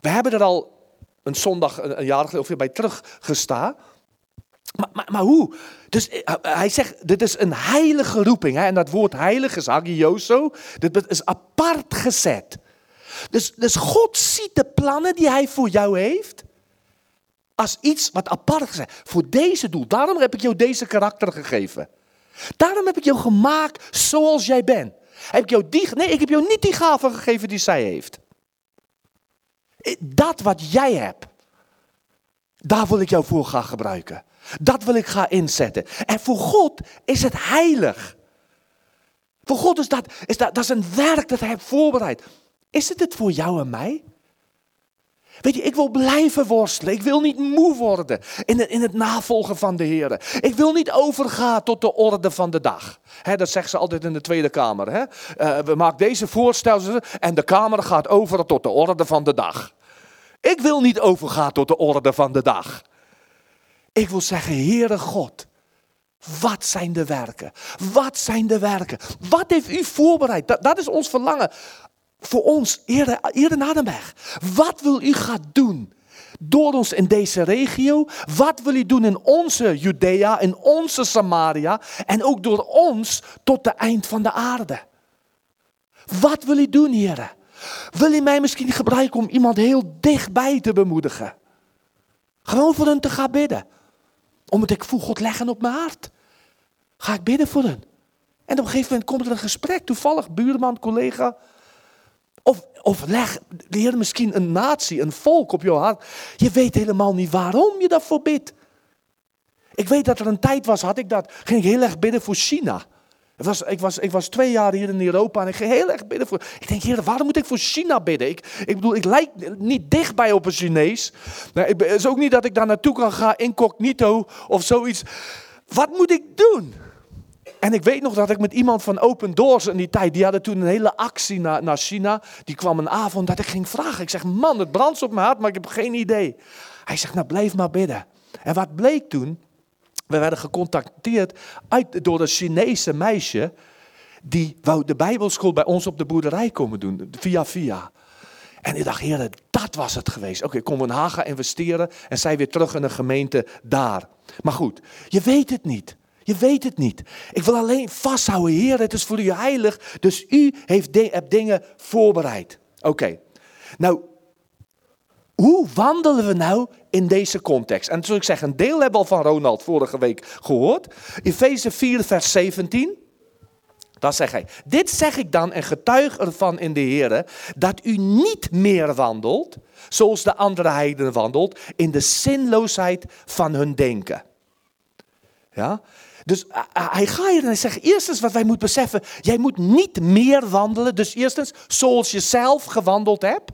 We hebben er al een zondag, een, jaar geleden of bij teruggestaan. Maar, maar, maar, hoe? Dus eh, hij zegt, dit is een heilige roeping. Hè? En dat woord heilig is agioso. Dit is apart gezet. Dus, dus God ziet de plannen die hij voor jou heeft. Als iets wat apart gezet. Voor deze doel. Daarom heb ik jou deze karakter gegeven. Daarom heb ik jou gemaakt zoals jij bent. Heb ik jou die, nee, ik heb jou niet die gave gegeven die zij heeft. Dat wat jij hebt, daar wil ik jou voor gaan gebruiken. Dat wil ik gaan inzetten. En voor God is het heilig. Voor God is dat, is dat, dat is een werk dat hij heeft voorbereid. Is het het voor jou en mij? Weet je, ik wil blijven worstelen. Ik wil niet moe worden in het, in het navolgen van de Heer. Ik wil niet overgaan tot de orde van de dag. dat zeggen ze altijd in de Tweede Kamer. Uh, we maken deze voorstellen en de Kamer gaat over tot de orde van de dag. Ik wil niet overgaan tot de orde van de dag. Ik wil zeggen, Heere God, wat zijn de werken? Wat zijn de werken? Wat heeft u voorbereid? Dat, dat is ons verlangen voor ons, Heer, Heer Nadenberg. Wat wil u gaan doen? Door ons in deze regio. Wat wil u doen in onze Judea, in onze Samaria. En ook door ons tot de eind van de aarde. Wat wil u doen, Heer? Wil u mij misschien gebruiken om iemand heel dichtbij te bemoedigen? Gewoon voor hen te gaan bidden. Omdat ik voel God leggen op mijn hart. Ga ik bidden voor hen. En op een gegeven moment komt er een gesprek. Toevallig, buurman, collega. Of, of leg de Heer misschien een natie, een volk op jouw hart. Je weet helemaal niet waarom je daarvoor bidt. Ik weet dat er een tijd was, had ik dat, ging ik heel erg bidden voor China. Was, ik, was, ik was twee jaar hier in Europa en ik ging heel erg bidden voor. Ik denk, Heer, waarom moet ik voor China bidden? Ik, ik bedoel, ik lijk niet dichtbij op een Chinees. het is ook niet dat ik daar naartoe kan gaan, incognito of zoiets. Wat moet ik doen? En ik weet nog dat ik met iemand van Open Doors in die tijd, die hadden toen een hele actie naar, naar China. Die kwam een avond dat ik ging vragen. Ik zeg, man, het brandt op mijn hart, maar ik heb geen idee. Hij zegt, nou blijf maar bidden. En wat bleek toen? We werden gecontacteerd uit, door een Chinese meisje. Die wou de Bijbelschool bij ons op de boerderij komen doen, via via. En ik dacht, heren, dat was het geweest. Oké, kom in Haga investeren en zij weer terug in een gemeente daar. Maar goed, je weet het niet. Je weet het niet. Ik wil alleen vasthouden, Heer, het is voor u heilig. Dus u heeft hebt dingen voorbereid. Oké. Nou, hoe wandelen we nou in deze context? En zoals ik zeg, een deel hebben we al van Ronald vorige week gehoord. Efeze 4, vers 17. Dat zegt hij. Dit zeg ik dan en getuig ervan in de Heer, dat u niet meer wandelt, zoals de andere heidenen wandelt, in de zinloosheid van hun denken. Ja? Dus hij gaat hier en hij zegt, eerstens wat wij moeten beseffen, jij moet niet meer wandelen. Dus eerstens, zoals je zelf gewandeld hebt.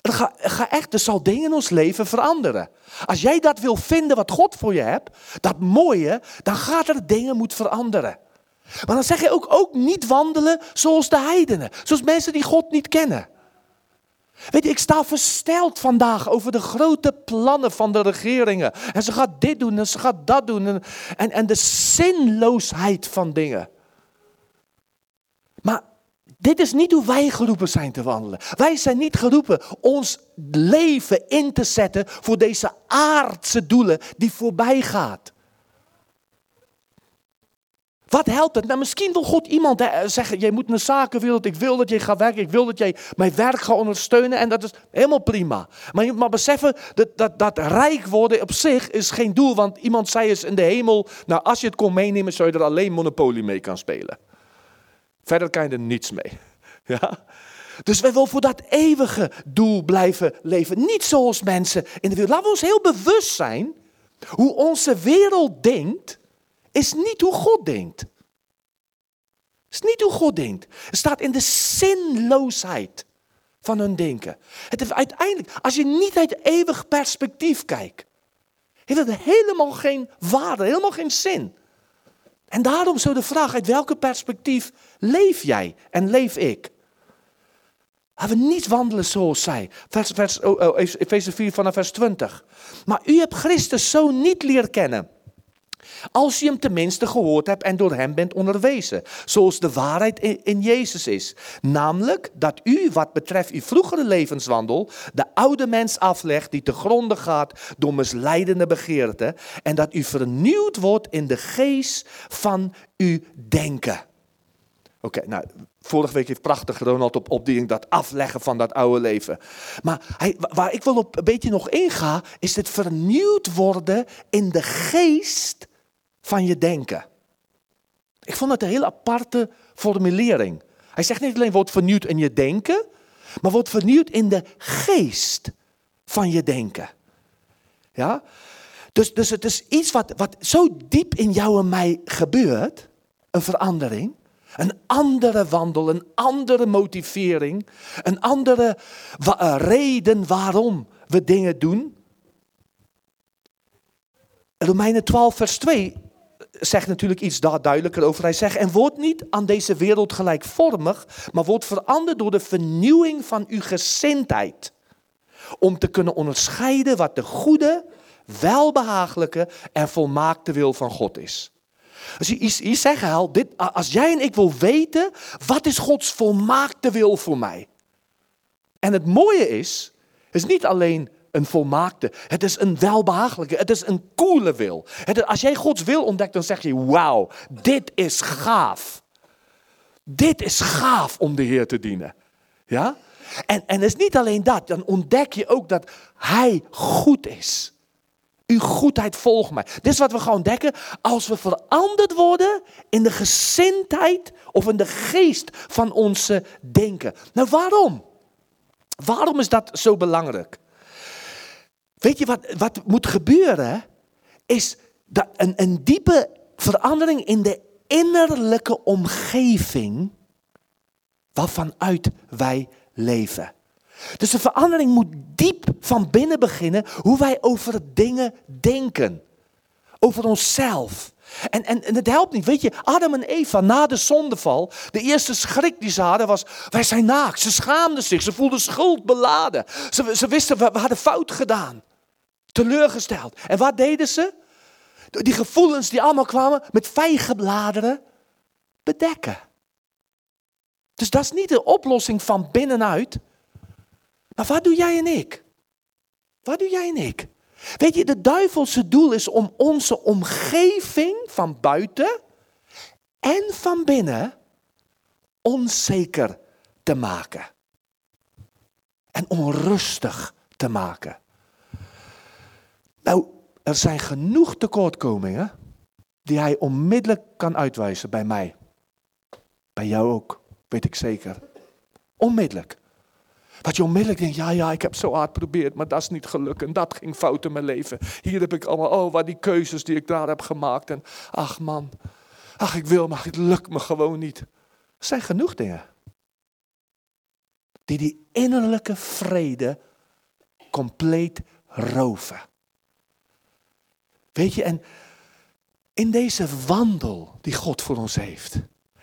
Er ga echt, er zal dingen in ons leven veranderen. Als jij dat wil vinden wat God voor je hebt, dat mooie, dan gaat er dingen moeten veranderen. Maar dan zeg je ook, ook niet wandelen zoals de heidenen. Zoals mensen die God niet kennen. Weet je, ik sta versteld vandaag over de grote plannen van de regeringen. En ze gaat dit doen en ze gaat dat doen. En, en, en de zinloosheid van dingen. Maar Dit is niet hoe wij geroepen zijn te wandelen. Wij zijn niet geroepen ons leven in te zetten voor deze aardse doelen die voorbij gaat. Wat helpt het? Nou, misschien wil God iemand zeggen, jij moet een zakenwereld, ik wil dat jij gaat werken, ik wil dat jij mijn werk gaat ondersteunen en dat is helemaal prima. Maar je moet maar beseffen, dat, dat, dat rijk worden op zich is geen doel, want iemand zei eens in de hemel, nou als je het kon meenemen, zou je er alleen Monopoly mee kan spelen. Verder kan je er niets mee. Ja? Dus wij willen voor dat eeuwige doel blijven leven. Niet zoals mensen in de wereld. Laten we ons heel bewust zijn. Hoe onze wereld denkt, is niet hoe God denkt. is niet hoe God denkt. Het staat in de zinloosheid van hun denken. Het heeft uiteindelijk, als je niet uit eeuwig perspectief kijkt, heeft het helemaal geen waarde, helemaal geen zin. En daarom zo de vraag, uit welke perspectief leef jij en leef ik? Laten we niet wandelen zoals zij. Vers, vers, oh, oh, Efeze 4 vanaf vers 20. Maar u hebt Christus zo niet leren kennen. Als je hem tenminste gehoord hebt en door hem bent onderwezen. Zoals de waarheid in, Jezus is. Namelijk dat u, wat betreft uw vroegere levenswandel, de oude mens aflegt die te gronden gaat door misleidende begeerten. En dat u vernieuwd wordt in de geest van uw denken. Oké, nou, vorige week heeft prachtig Ronald op opdiening dat afleggen van dat oude leven. Maar hij, waar ik wel op een beetje nog inga, is het vernieuwd worden in de geest van je denken. Ik vond het een heel aparte formulering. Hij zegt niet alleen wordt vernieuwd in je denken, maar wordt vernieuwd in de geest van je denken. Ja? Dus, dus het is iets wat, wat zo diep in jou en mij gebeurt, een verandering. Een andere wandel, een andere motivering, een andere wa reden waarom we dingen doen. Romeinen 12, vers 2 zegt natuurlijk iets daar duidelijker over. Hij zegt, en word niet aan deze wereld gelijkvormig, maar word veranderd door de vernieuwing van uw gezindheid. Om te kunnen onderscheiden wat de goede, welbehagelijke en volmaakte wil van God is. Dus je, zegt al, dit, als jij en ik wil weten, wat is Gods volmaakte wil voor mij? En het mooie is, is niet alleen een volmaakte, het is een welbehagelijke, het is een coole wil. Als jij Gods wil ontdekt, dan zeg je, wauw, dit is gaaf. Dit is gaaf om de Heer te dienen. Ja? En, en het is niet alleen dat, dan ontdek je ook dat Hij goed is. Uw goedheid volgt mij. Dit is wat we gaan ontdekken. Als we veranderd worden in de gezindheid of in de geest van onze denken. Nou, waarom? Waarom is dat zo belangrijk? Weet je wat, wat moet gebeuren? Is dat een, diepe verandering in de innerlijke omgeving waarvan uit wij leven. Dus de verandering moet diep van binnen beginnen hoe wij over dingen denken. Over onszelf. En, en, het helpt niet, weet je, Adam en Eva na de zondeval, de eerste schrik die ze hadden was, wij zijn naakt. Ze schaamden zich, ze voelden schuld beladen. Ze, ze wisten, we hadden fout gedaan. Teleurgesteld. En wat deden ze? Die gevoelens die allemaal kwamen met vijgenbladeren bedekken. Dus dat is niet de oplossing van binnenuit. Maar wat doe jij en ik? Wat doe jij en ik? Weet je, de duivelse doel is om onze omgeving van buiten en van binnen onzeker te maken. En onrustig te maken. Nou, er zijn genoeg tekortkomingen die hij onmiddellijk kan uitwijzen bij mij. Bij jou ook, weet ik zeker. Onmiddellijk. Wat je onmiddellijk denkt, ja, ja, ik heb zo hard geprobeerd, maar dat is niet gelukt en dat ging fout in mijn leven. Hier heb ik allemaal, oh, wat die keuzes die ik daar heb gemaakt. En ach man, ach ik wil, maar het lukt me gewoon niet. Er zijn genoeg dingen. Die die innerlijke vrede compleet roven. Weet je, en in deze wandel die God voor ons heeft,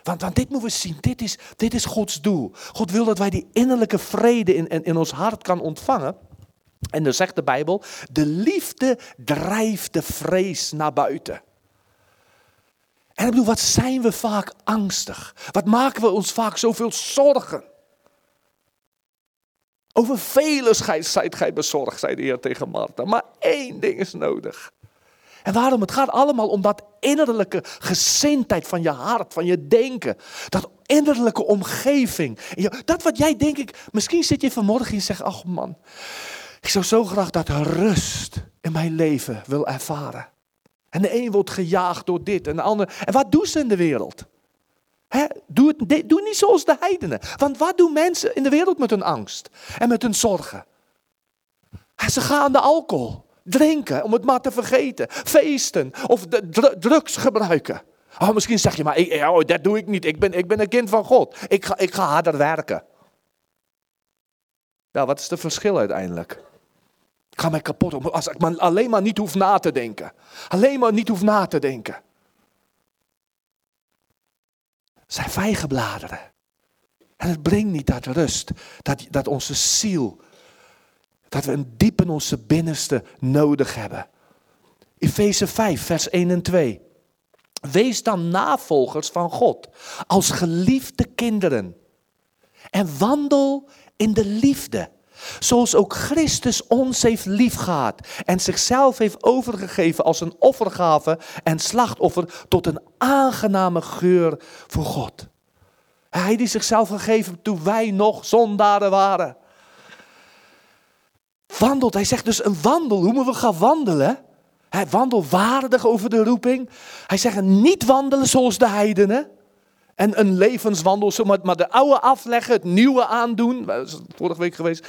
want, want dit moeten we zien, dit is, dit is Gods doel. God wil dat wij die innerlijke vrede in, in, ons hart kan ontvangen. En dan zegt de Bijbel, de liefde drijft de vrees naar buiten. En ik bedoel, wat zijn we vaak angstig? Wat maken we ons vaak zoveel zorgen? Over vele zijt gij bezorgd, zei de Heer tegen Martha. Maar één ding is nodig. En waarom? Het gaat allemaal om dat innerlijke gezindheid van je hart, van je denken. Dat innerlijke omgeving. Dat wat jij denk ik, misschien zit je vanmorgen en je zegt, ach man, ik zou zo graag dat rust in mijn leven wil ervaren. En de een wordt gejaagd door dit en de ander. En wat doen ze in de wereld? doe, het, doe niet zoals de heidenen. Want wat doen mensen in de wereld met hun angst en met hun zorgen? Ze gaan de alcohol drinken om het maar te vergeten. Feesten of drugs gebruiken. Oh, misschien zeg je maar, ik, oh, dat doe ik niet. Ik ben, ik ben een kind van God. Ik ga, ik ga harder werken. Ja, wat is het verschil uiteindelijk? Ik ga mij kapot als ik maar alleen maar niet hoef na te denken. Alleen maar niet hoef na te denken. zijn vijgenbladeren. En het brengt niet dat rust, dat, dat onze ziel, dat we een diep in onze binnenste nodig hebben. Efeze 5, vers 1 en 2. Wees dan navolgers van God als geliefde kinderen. En wandel in de liefde. Zoals ook Christus ons heeft liefgehad en zichzelf heeft overgegeven als een offergave en slachtoffer tot een aangename geur voor God. Hij die zichzelf gegeven toen wij nog zondaren waren. Wandelt, hij zegt dus een wandel, hoe moeten we gaan wandelen? Hij wandelt waardig over de roeping. Hij zegt niet wandelen zoals de heidenen. En een levenswandel, maar de oude afleggen, het nieuwe aandoen. Dat is vorige week geweest.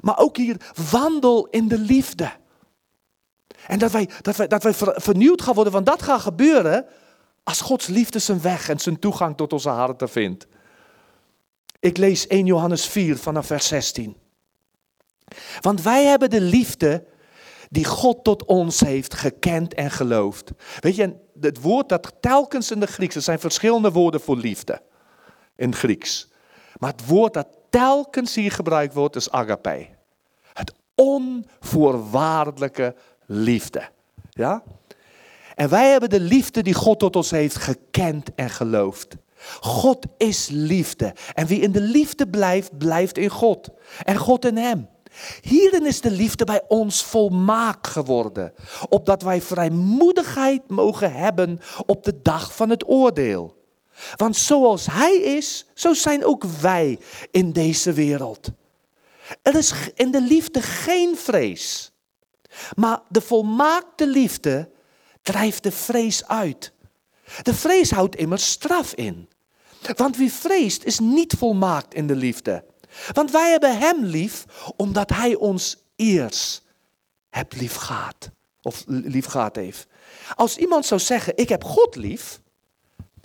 Maar ook hier, wandel in de liefde. En dat wij, dat wij, dat wij vernieuwd gaan worden, want dat gaat gebeuren als Gods liefde zijn weg en zijn toegang tot onze harten vindt. Ik lees 1 Johannes 4 vanaf vers 16. Want wij hebben de liefde die God tot ons heeft gekend en geloofd. Weet je, het woord dat telkens in de Grieks, er zijn verschillende woorden voor liefde in Grieks. Maar het woord dat telkens hier gebruikt wordt is agape. Het onvoorwaardelijke liefde. Ja? En wij hebben de liefde die God tot ons heeft gekend en geloofd. God is liefde. En wie in de liefde blijft, blijft in God. En God in hem. Hierin is de liefde bij ons volmaakt geworden, opdat wij vrijmoedigheid mogen hebben op de dag van het oordeel. Want zoals Hij is, zo zijn ook wij in deze wereld. Er is in de liefde geen vrees, maar de volmaakte liefde drijft de vrees uit. De vrees houdt immers straf in. Want wie vreest is niet volmaakt in de liefde. Want wij hebben Hem lief omdat Hij ons eerst hebt lief gehad. Of lief gehad heeft. Als iemand zou zeggen, ik heb God lief.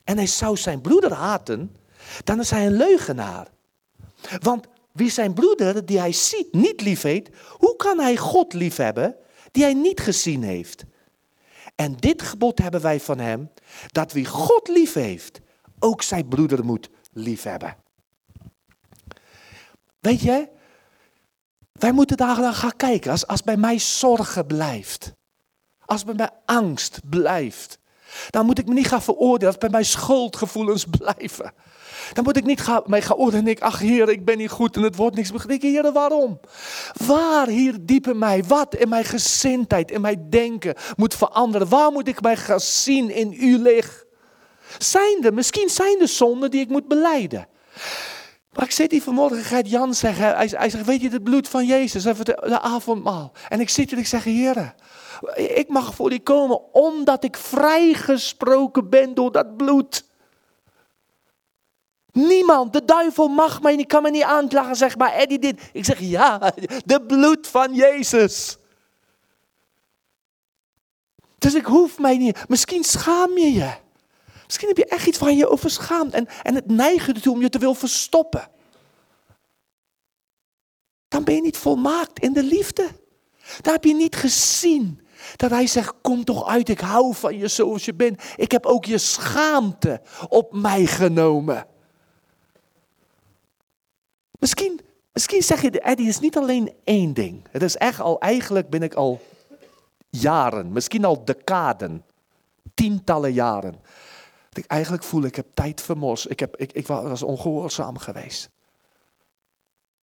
En hij zou zijn broeder haten. Dan is hij een leugenaar. Want wie zijn broeder die hij ziet niet lief heeft. Hoe kan hij God lief hebben die hij niet gezien heeft? En dit gebod hebben wij van hem. Dat wie God lief heeft ook zijn broeder moet lief hebben. Weet je, wij moeten daar gaan kijken. Als, als bij mij zorgen blijft, als bij mij angst blijft, dan moet ik me niet gaan veroordelen als bij mij schuldgevoelens blijven. Dan moet ik niet gaan, mij gaan oordelen en ik, ach heer, ik ben niet goed en het wordt niks. Ik heer, waarom? Waar hier diep in mij, wat in mijn gezindheid, in mijn denken moet veranderen? Waar moet ik mij gaan zien in uw licht? Zijn er, misschien zijn er zonden die ik moet beleiden. Maar ik zit hier vanmorgen, gaat Jan zeggen, hij, hij zegt, weet je, het bloed van Jezus, even de, avondmaal. En ik zit hier en ik zeg, heren, ik mag voor die komen omdat ik vrijgesproken ben door dat bloed. Niemand, de duivel mag mij niet, kan mij niet aanklagen, zeg maar, Eddie dit. Ik zeg, ja, de bloed van Jezus. Dus ik hoef mij niet, misschien schaam je je. Misschien heb je echt iets waar je over schaamt en, en het neigen ertoe om je te wil verstoppen. Dan ben je niet volmaakt in de liefde. Dan heb je niet gezien dat hij zegt, kom toch uit, ik hou van je zoals je bent. Ik heb ook je schaamte op mij genomen. Misschien, misschien zeg je, Eddie, is niet alleen één ding. Het is echt al, eigenlijk ben ik al jaren, misschien al decaden, tientallen jaren, ik eigenlijk voel, ik heb tijd vermors. Ik, heb, ik, ik was ongehoorzaam geweest.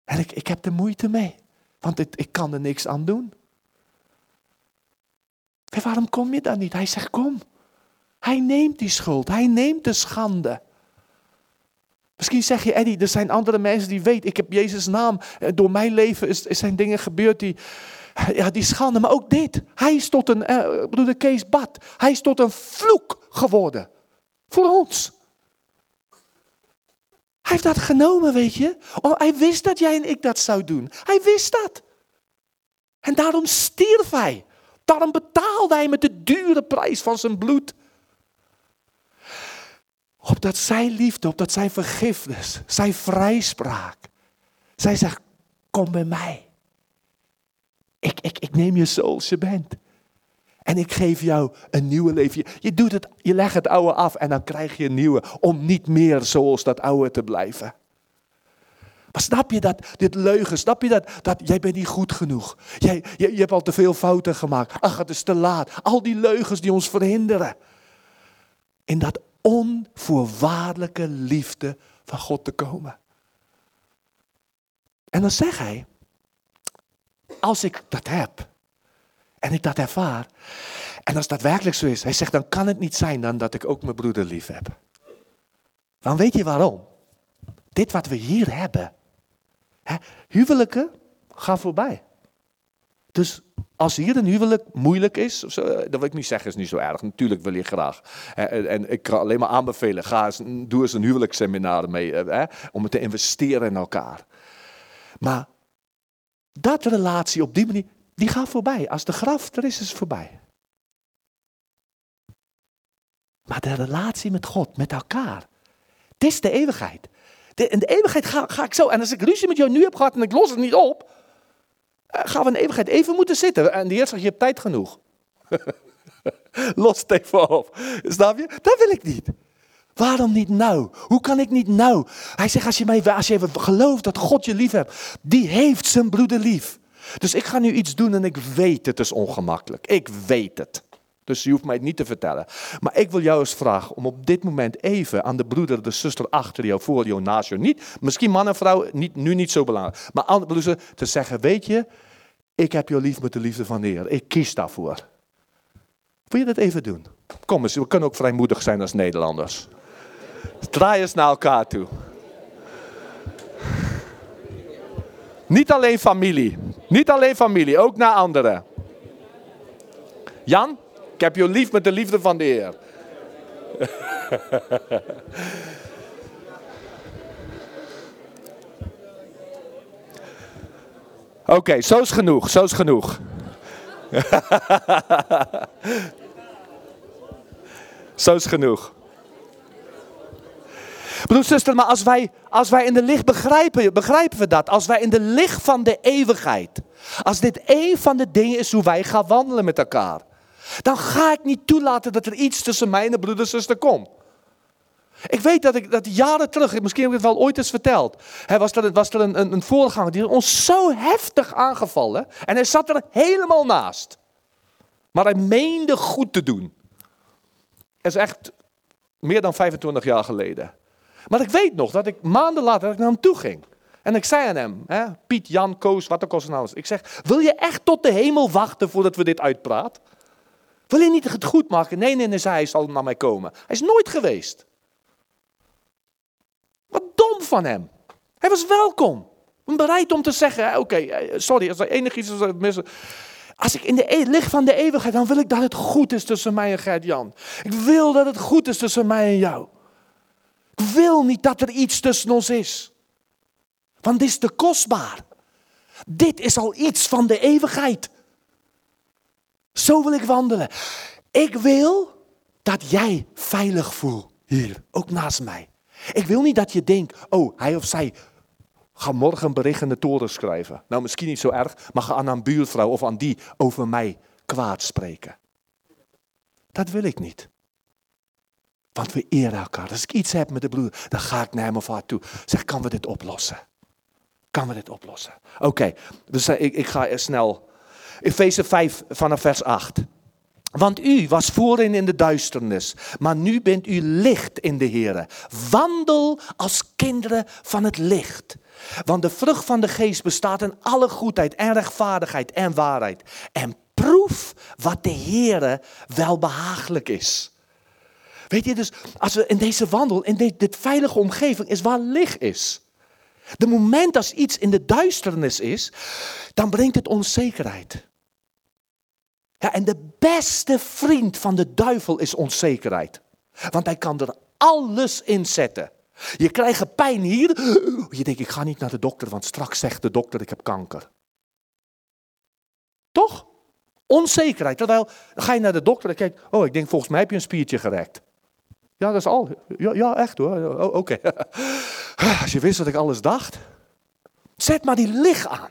En ik, ik heb er moeite mee. Want ik, kan er niks aan doen. En waarom kom je dan niet? Hij zegt, kom. Hij neemt die schuld. Hij neemt de schande. Misschien zeg je, Eddie, er zijn andere mensen die weten, ik heb Jezus' naam. Eh, door mijn leven is, zijn dingen gebeurd die, ja, die schande. Maar ook dit. Hij is tot een, uh, broeder Kees Bad, hij is tot een vloek geworden. Voor ons. Hij heeft dat genomen, weet je. Oh, hij wist dat jij en ik dat zou doen. Hij wist dat. En daarom stierf hij. Daarom betaalde hij met de dure prijs van zijn bloed. Opdat zijn liefde, opdat zijn vergifnis, zijn vrijspraak. Zij zegt, kom bij mij. Ik, ik, ik neem je zoals je bent. En ik geef jou een nieuwe leven. Je, doet het, je legt het oude af en dan krijg je een nieuwe. Om niet meer zoals dat oude te blijven. Maar snap je dat, dit leugen, snap je dat, dat jij bent niet goed genoeg. Jij, je, je hebt al te veel fouten gemaakt. Ach, het is te laat. Al die leugens die ons verhinderen. In dat onvoorwaardelijke liefde van God te komen. En dan zegt hij, als ik dat heb en ik dat ervaar, en als dat werkelijk zo is, hij zegt, dan kan het niet zijn dan dat ik ook mijn broeder lief heb. Dan weet je waarom? Dit wat we hier hebben, hè, huwelijken gaan voorbij. Dus als hier een huwelijk moeilijk is, zo, eh, dat wil ik niet zeggen, is niet zo erg. Natuurlijk wil je graag. En ik kan alleen maar aanbevelen, ga eens, doe eens een huwelijksseminar mee, eh, hè, om te investeren in elkaar. Maar dat relatie op die manier, die gaat voorbij. Als de graf er is, is het voorbij. Maar de relatie met God, met elkaar, dit is de eeuwigheid. De, in de eeuwigheid ga, ga ik zo, en als ik ruzie met jou nu heb gehad en ik los het niet op, eh, gaan we een eeuwigheid even moeten zitten. En de Heer zegt, je hebt tijd genoeg. Los het even op. Snap je? Dat wil ik niet. Waarom niet nou? Hoe kan ik niet nou? Hij zegt, als je, mij, als je gelooft dat God je lief hebt, die heeft zijn broeder lief. Dus ik ga nu iets doen en ik weet het is ongemakkelijk. Ik weet het. Dus je hoeft mij het niet te vertellen. Maar ik wil jou eens vragen om op dit moment even aan de broeder, de zuster achter jou, voor jou, naast jou. Niet, misschien man en vrouw, niet, nu niet zo belangrijk. Maar aan de broeder te zeggen, weet je, ik heb jou lief met de liefde van de Heer. Ik kies daarvoor. Wil je dat even doen? Kom eens, we kunnen ook vrijmoedig zijn als Nederlanders. Draai eens naar elkaar toe. Niet alleen familie. Niet alleen familie, ook naar anderen. Jan, ik heb je lief met de liefde van de Heer. Oké, zo is genoeg, zo is genoeg. zo is genoeg. Broer, zuster, maar als wij, als wij in de licht begrijpen, begrijpen we dat. Als wij in de licht van de eeuwigheid. Als dit een van de dingen is hoe wij gaan wandelen met elkaar. Dan ga ik niet toelaten dat er iets tussen mij en de broeder en zuster komt. Ik weet dat ik dat jaren terug, misschien heb ik het wel ooit eens verteld. Hè, was er, was er een, een, een voorganger die ons zo heftig aangevallen. En hij zat er helemaal naast. Maar hij meende goed te doen. Dat is echt meer dan 25 jaar geleden. Maar ik weet nog dat ik maanden later dat ik naar hem toe ging. En ik zei aan hem, hè, Piet, Jan, Koos, wat ook al nou is. Ik zeg, wil je echt tot de hemel wachten voordat we dit uitpraat? Wil je niet het goed maken? Nee, nee, nee, hij, zal naar mij komen. Hij is nooit geweest. Wat dom van hem. Hij was welkom. Bereid om te zeggen, oké, eh, sorry, als er enig iets is. Als ik in de e- licht van de eeuwigheid, dan wil ik dat het goed is tussen mij en Gert-Jan. Ik wil dat het goed is tussen mij en jou. Ik wil niet dat er iets tussen ons is. Want dit is te kostbaar. Dit is al iets van de eeuwigheid. Zo wil ik wandelen. Ik wil dat jij veilig voelt hier, ook naast mij. Ik wil niet dat je denkt, oh, hij of zij gaat morgen een bericht in de toren schrijven. Nou, misschien niet zo erg, maar ga aan een buurvrouw of aan die over mij kwaad spreken. Dat wil ik niet. Want we eren elkaar. Als ik iets heb met de broer, dan ga ik naar hem of haar toe. Zeg, kan we dit oplossen? Kan we dit oplossen? Oké, dus ik, ik ga snel. Efeze 5 vanaf vers 8. Want u was voorin in de duisternis, maar nu bent u licht in de Heer. Wandel als kinderen van het licht. Want de vrucht van de geest bestaat in alle goedheid en rechtvaardigheid en waarheid. En proef wat de Heer wel behagelijk is. Weet je, dus als we in deze wandel, in dit, dit veilige omgeving is waar licht is. De moment als iets in de duisternis is, dan brengt het onzekerheid. Ja, en de beste vriend van de duivel is onzekerheid. Want hij kan er alles in zetten. Je krijgt pijn hier. Je denkt, ik ga niet naar de dokter, want straks zegt de dokter, ik heb kanker. Toch? Onzekerheid. Terwijl, ga je naar de dokter en kijkt, oh, ik denk, volgens mij heb je een spiertje gerekt. Ja, dat is al. Ja, ja echt hoor. Oké. Als je wist wat ik alles dacht. Zet maar die licht aan.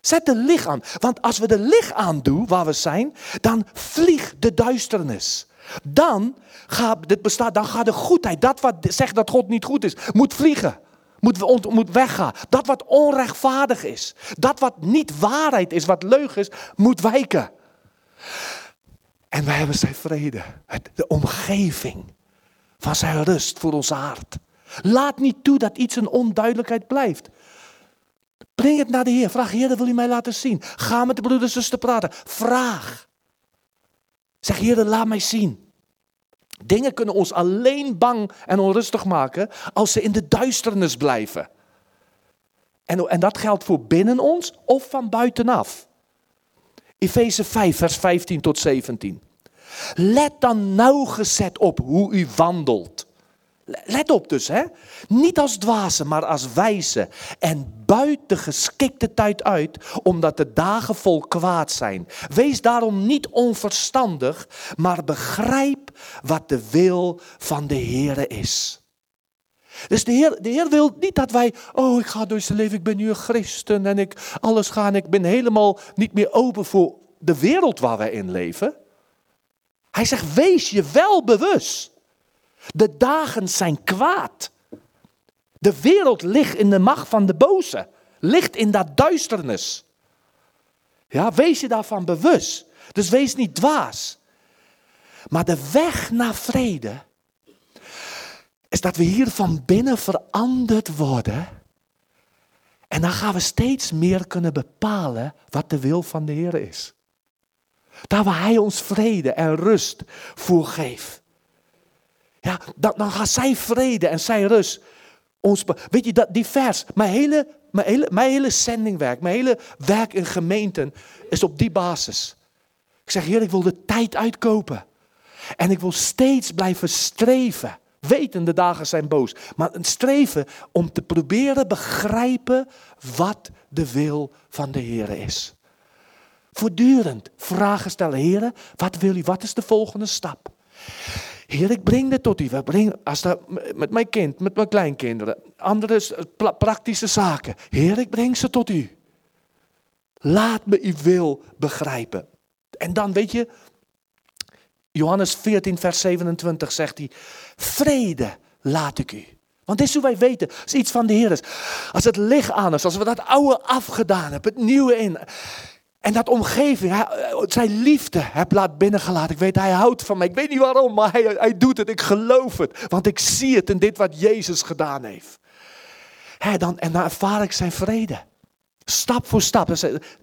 Zet de licht aan. Want als we de licht aandoen waar we zijn, dan vliegt de duisternis. Dan gaat, dit bestaat, dan gaat de goedheid, dat wat zegt dat God niet goed is, moet vliegen. Moet, moet weggaan. Dat wat onrechtvaardig is. Dat wat niet waarheid is, wat leugen is, moet wijken. En wij hebben zijn vrede. De omgeving van zijn rust voor ons hart. Laat niet toe dat iets een onduidelijkheid blijft. Breng het naar de Heer. Vraag, Heer, wil u mij laten zien. Ga met de broeders en zusters praten. Vraag. Zeg, Heer, laat mij zien. Dingen kunnen ons alleen bang en onrustig maken als ze in de duisternis blijven. En, en dat geldt voor binnen ons of van buitenaf. Efeze 5, vers 15 tot 17. Let dan nauwgezet op hoe u wandelt. Let op dus, hè? Niet als dwazen, maar als wijze. En buit de geschikte tijd uit, omdat de dagen vol kwaad zijn. Wees daarom niet onverstandig, maar begrijp wat de wil van de Heer is. Dus de Heer, de Heer wil niet dat wij, oh ik ga door zijn leven, ik ben nu een christen en ik alles ga en ik ben helemaal niet meer open voor de wereld waar wij in leven. Hij zegt, wees je wel bewust. De dagen zijn kwaad. De wereld ligt in de macht van de boze. Ligt in dat duisternis. Ja, wees je daarvan bewust. Dus wees niet dwaas. Maar de weg naar vrede is dat we hier van binnen veranderd worden. En dan gaan we steeds meer kunnen bepalen wat de wil van de Heer is. Daar waar Hij ons vrede en rust voor geeft. Ja, dan, dan gaat zijn vrede en zijn rust ons. Weet je, dat, die vers, mijn hele, mijn, hele, mijn hele zendingwerk, mijn hele werk in gemeenten is op die basis. Ik zeg, Heer, ik wil de tijd uitkopen. En ik wil steeds blijven streven. Weten, de dagen zijn boos. Maar een streven om te proberen begrijpen wat de wil van de Heer is. Voortdurend vragen stellen. Heer, wat wil u? Wat is de volgende stap? Heer, ik breng dit tot u. We als dat, met mijn kind, met mijn kleinkinderen, andere praktische zaken. Heer, ik breng ze tot u. Laat me uw wil begrijpen. En dan weet je, Johannes 14, vers 27 zegt hij, vrede laat ik u. Want dit is hoe wij weten, als iets van de Heer is. Als het licht aan is, als we dat oude afgedaan hebben, het nieuwe in. En dat omgeving, hij- zijn liefde heb laat binnengelaten. Ik weet, hij houdt van mij. Ik weet niet waarom, maar hij, hij doet het. Ik geloof het. Want ik zie het in dit wat Jezus gedaan heeft. Hè, dan, en dan ervaar ik zijn vrede. Stap voor stap.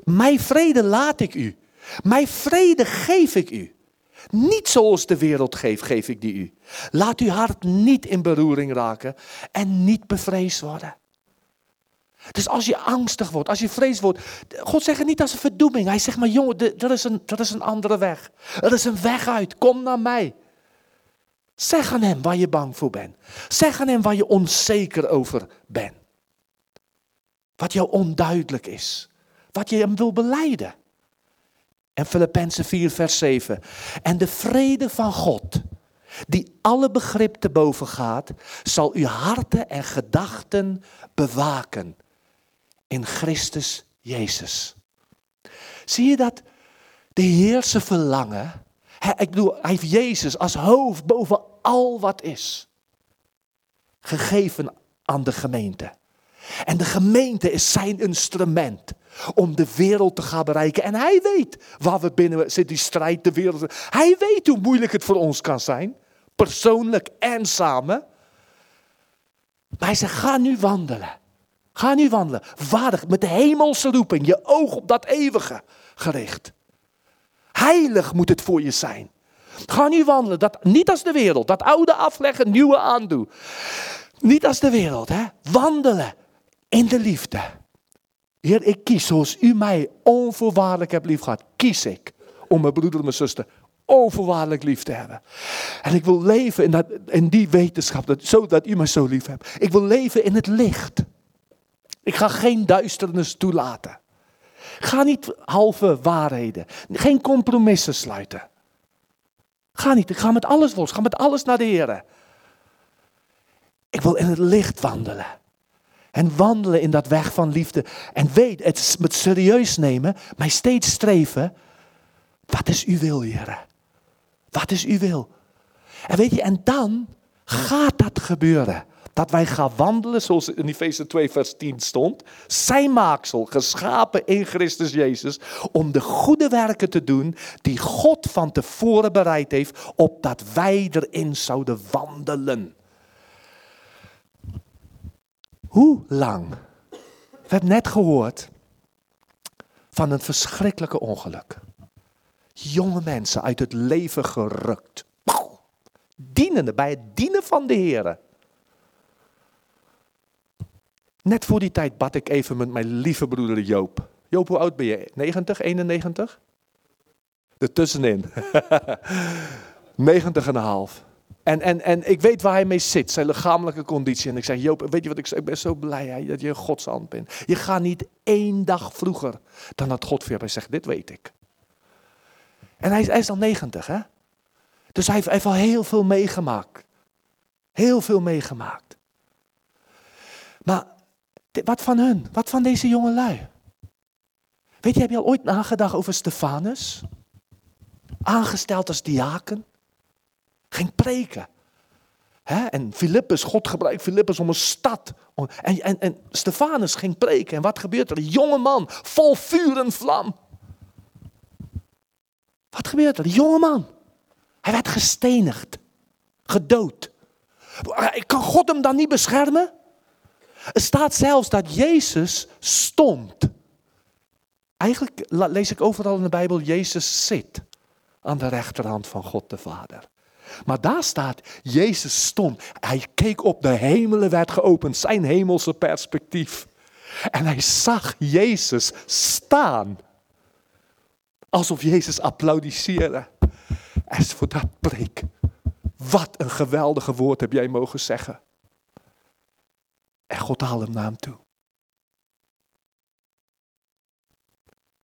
Mijn vrede laat ik u. Mijn vrede geef ik u. Niet zoals de wereld geeft, geef ik die u. Laat uw hart niet in beroering raken en niet bevreesd worden. Dus als je angstig wordt, als je vrees wordt, God zegt het niet als een verdoeming. Hij zegt maar jongen, er is, een, er is een andere weg. Er is een weg uit, kom naar mij. Zeg aan hem waar je bang voor bent. Zeg aan hem waar je onzeker over bent. Wat jou onduidelijk is. Wat je hem wil beleiden. En Filippenzen 4 vers 7. En de vrede van God, die alle begrip te boven gaat, zal uw harten en gedachten bewaken in Christus Jezus. Zie je dat de Heer zijn verlangen, ik bedoel, hij heeft Jezus als hoofd boven al wat is, gegeven aan de gemeente. En de gemeente is zijn instrument om de wereld te gaan bereiken. En hij weet waar we binnen zitten, die strijd, de wereld. Hij weet hoe moeilijk het voor ons kan zijn, persoonlijk en samen. Maar hij zegt, ga nu wandelen. Ga nu wandelen, waardig, met de hemelse roeping, je oog op dat eeuwige gericht. Heilig moet het voor je zijn. Ga nu wandelen, dat, niet als de wereld, dat oude afleggen, nieuwe aandoen. Niet als de wereld, hè. Wandelen in de liefde. Heer, ik kies zoals u mij onvoorwaardelijk hebt liefgehad. Kies ik om mijn broeder en mijn zuster onvoorwaardelijk lief te hebben. En ik wil leven in, dat, die wetenschap, dat, zodat u mij zo lief hebt. Ik wil leven in het licht. Ik ga geen duisternis toelaten. Ga niet halve waarheden. Geen compromissen sluiten. Ga niet. Ik ga met alles los. Ga met alles naar de Heer. Ik wil in het licht wandelen. En wandelen in dat weg van liefde. En weet, het met serieus nemen, maar steeds streven. Wat is uw wil, Heer? Wat is uw wil? En weet je, en dan gaat dat gebeuren. Dat wij gaan wandelen, zoals in Efeze 2, vers 10 stond. Zijn maaksel, geschapen in Christus Jezus. Om de goede werken te doen die God van tevoren bereid heeft. Opdat wij erin zouden wandelen. Hoe lang? We hebben net gehoord van een verschrikkelijke ongeluk. Jonge mensen uit het leven gerukt. Dienende bij het dienen van de Heer. Net voor die tijd bad ik even met mijn lieve broeder Joop. Joop, hoe oud ben je? 90, 91? Ertussenin. 90 en een half. En, en, en ik weet waar hij mee zit, zijn lichamelijke conditie. En ik zeg, Joop, weet je wat ik? Ik ben zo blij dat je een Gods hand bent. Je gaat niet één dag vroeger dan dat God voor je zegt, dit weet ik. En hij, hij is al 90, hè? Dus hij heeft, hij heeft al heel veel meegemaakt. Heel veel meegemaakt. Maar wat van hun? Wat van deze jonge lui? Weet je, heb je al ooit nagedacht over Stefanus? Aangesteld als diaken. Ging preken. En Filippus, God gebruikt Filippus om een stad. En, en, en Stefanus ging preken. En wat gebeurt er? Een jonge man, vol vuur en vlam. Wat gebeurt er? Een jonge man. Hij werd gestenigd. Gedood. Kan God hem dan niet beschermen? Er staat zelfs dat Jezus stond. Eigenlijk lees ik overal in de Bijbel, Jezus zit aan de rechterhand van God de Vader. Maar daar staat, Jezus stond. Hij keek op, de hemelen werd geopend, zijn hemelse perspectief. En hij zag Jezus staan. Alsof Jezus applaudisseerde. En voor dat preek. Wat een geweldige woord heb jij mogen zeggen. En God haalde hem naar hem toe.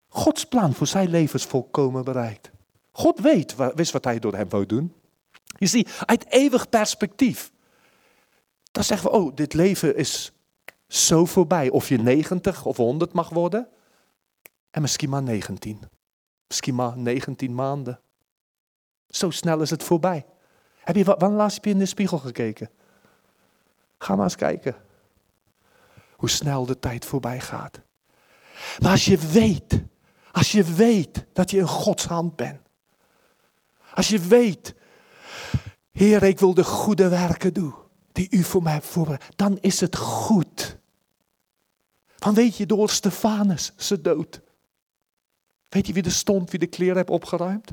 Gods plan voor zijn leven is volkomen bereikt. God weet, wist wat hij door hem wou doen. Je ziet, uit eeuwig perspectief. Dan zeggen we, oh, dit leven is zo voorbij. Of je 90 of 100 mag worden. En misschien maar 19. Misschien maar 19 maanden. Zo snel is het voorbij. Heb je, wanneer laatst heb je in de spiegel gekeken? Ga maar eens kijken hoe snel de tijd voorbij gaat. Maar als je weet, als je weet dat je in Gods hand bent. Als je weet, Heer, ik wil de goede werken doen die u voor mij hebt voorbereid. Dan is het goed. Dan weet je door Stefanus, ze dood. Weet je wie er stond, wie de kleren heeft opgeruimd?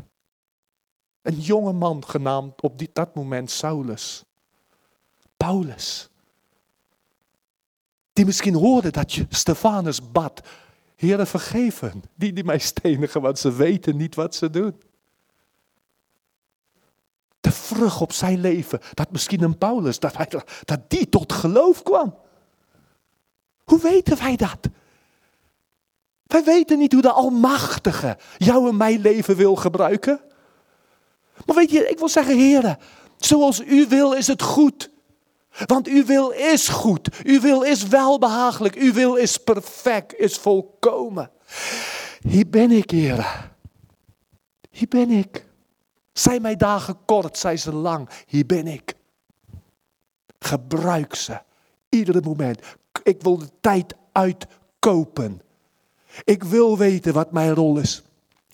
Een jonge man genaamd op dat moment Saulus. Paulus. Die misschien hoorde dat je Stefanus bad. Heere, vergeven die die mij stenigen, want ze weten niet wat ze doen. De vrucht op zijn leven, dat misschien een Paulus, dat, hij, dat die tot geloof kwam. Hoe weten wij dat? Wij weten niet hoe de Almachtige jou en mijn leven wil gebruiken. Maar weet je, ik wil zeggen, heren, zoals u wil is het goed. Want uw wil is goed. Uw wil is welbehagelijk. Uw wil is perfect, is volkomen. Hier ben ik, Heer. Hier ben ik. Zijn mijn dagen kort, zijn ze lang. Hier ben ik. Gebruik ze. Iedere moment. Ik wil de tijd uitkopen. Ik wil weten wat mijn rol is.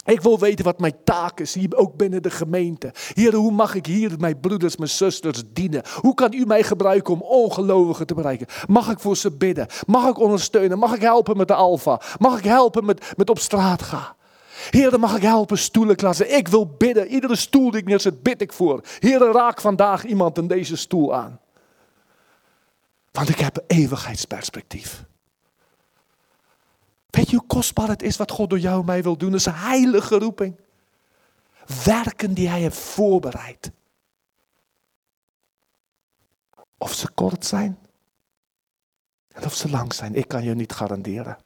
Ik wil weten wat mijn taak is, ook binnen de gemeente. Heer, hoe mag ik hier mijn broeders, mijn zusters dienen? Hoe kan u mij gebruiken om ongelovigen te bereiken? Mag ik voor ze bidden? Mag ik ondersteunen? Mag ik helpen met de alfa? Mag ik helpen met, met op straat gaan? Heer, mag ik helpen stoelen klassen? Ik wil bidden. Iedere stoel die ik neerzet, bid ik voor. Heer, raak vandaag iemand in deze stoel aan. Want ik heb een eeuwigheidsperspectief. Weet je hoe kostbaar het is wat God door jou en mij wil doen? Dat is een heilige roeping. Werken die hij heeft voorbereid. Of ze kort zijn. En of ze lang zijn, ik kan je niet garanderen.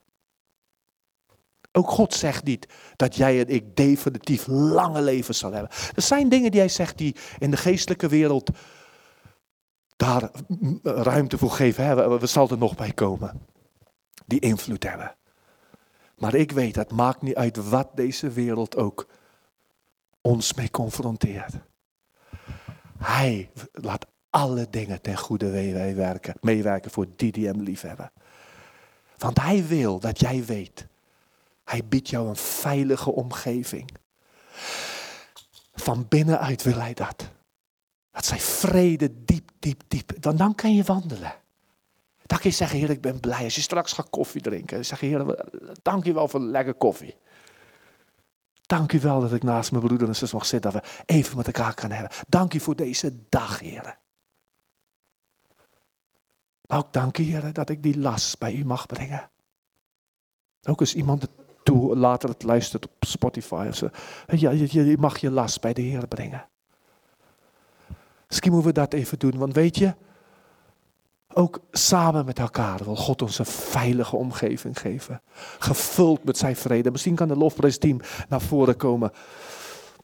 Ook God zegt niet dat jij en ik definitief lange levens zal hebben. Er zijn dingen die hij zegt die in de geestelijke wereld daar ruimte voor geven. Hè? We zal er nog bij komen. Die invloed hebben. Maar ik weet, het maakt niet uit wat deze wereld ook ons mee confronteert. Hij laat alle dingen ten goede werken, meewerken voor die die hem lief hebben. Want hij wil dat jij weet, hij biedt jou een veilige omgeving. Van binnenuit wil hij dat. Dat zij vrede diep, diep, diep. Dan, dan kan je wandelen. Dan kun je zeggen, heer, ik ben blij. Als je straks gaat koffie drinken, dan zeg je, heer, dank je wel voor lekker koffie. Dank u wel dat ik naast mijn broeder en zus mag zitten, dat we even met elkaar kunnen hebben. Dank u voor deze dag, heer. Maar ook dank u, heer, dat ik die last bij u mag brengen. Ook als iemand toe, later het luistert op Spotify of zo. Je, je mag je last bij de Heer brengen. Misschien moeten we dat even doen, want weet je, ook samen met elkaar wil God ons een veilige omgeving geven. Gevuld met zijn vrede. Misschien kan de lofprijsteam naar voren komen.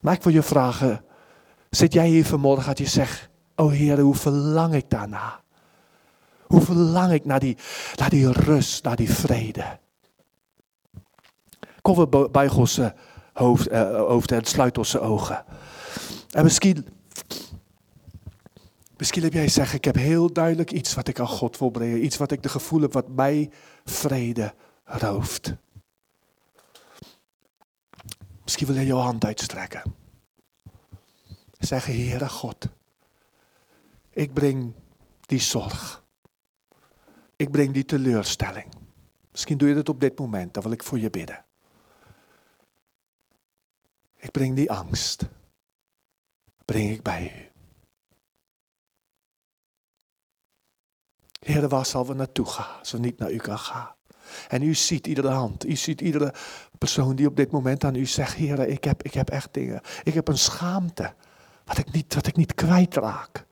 Maar ik wil je vragen, zit jij hier vanmorgen dat je zegt, oh Heer, hoe verlang ik daarna? Hoe verlang ik naar die, naar die rust, naar die vrede? Kom we bij Gods hoofd, uh, hoofd en sluit onze ogen. En misschien Misschien heb jij zeggen, ik heb heel duidelijk iets wat ik aan God wil brengen. Iets wat ik de gevoel heb wat mij vrede rooft. Misschien wil je jouw hand uitstrekken. Zeggen, Heere God, ik breng die zorg. Ik breng die teleurstelling. Misschien doe je dat op dit moment, dan wil ik voor je bidden. Ik breng die angst. Breng ik bij u. Heer, waar zal we naartoe gaan als we niet naar u kan gaan? En u ziet iedere hand, u ziet iedere persoon die op dit moment aan u zegt, Heer, ik heb, ik heb echt dingen. Ik heb een schaamte, wat ik niet, wat ik niet kwijtraak.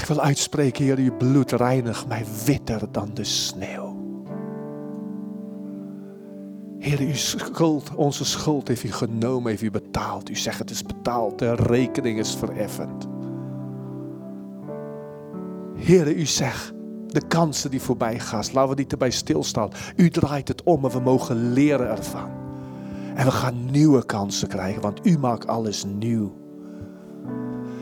Ik wil uitspreken, Heer, uw bloed reinigt mij witter dan de sneeuw. Heer, uw schuld, onze schuld heeft u genomen, heeft u betaald. U zegt het is betaald, de rekening is vereffend. Heere, u zegt, de kansen die voorbij gaan, laten we niet erbij stilstaan. U draait het om en we mogen leren ervan. En we gaan nieuwe kansen krijgen, want u maakt alles nieuw.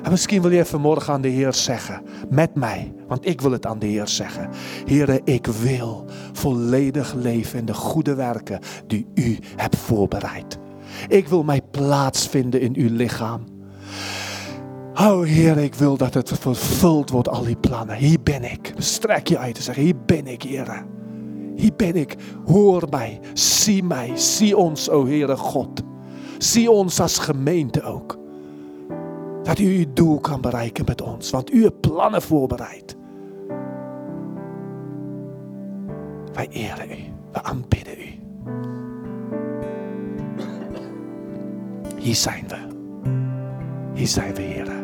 En misschien wil je vanmorgen aan de Heer zeggen, met mij, want ik wil het aan de Heer zeggen. Heere, ik wil volledig leven in de goede werken die u hebt voorbereid. Ik wil mij plaatsvinden in uw lichaam. Oh Heer, ik wil dat het vervuld wordt, al die plannen. Hier ben ik. Strek je uit en zeg, hier ben ik, Heer. Hier ben ik. Hoor mij. Zie mij. Zie ons, o Heere God. Zie ons als gemeente ook. Dat u uw doel kan bereiken met ons. Want u hebt plannen voorbereid. Wij eren u. We aanbidden u. Hier zijn we. Hier zijn we, Heer.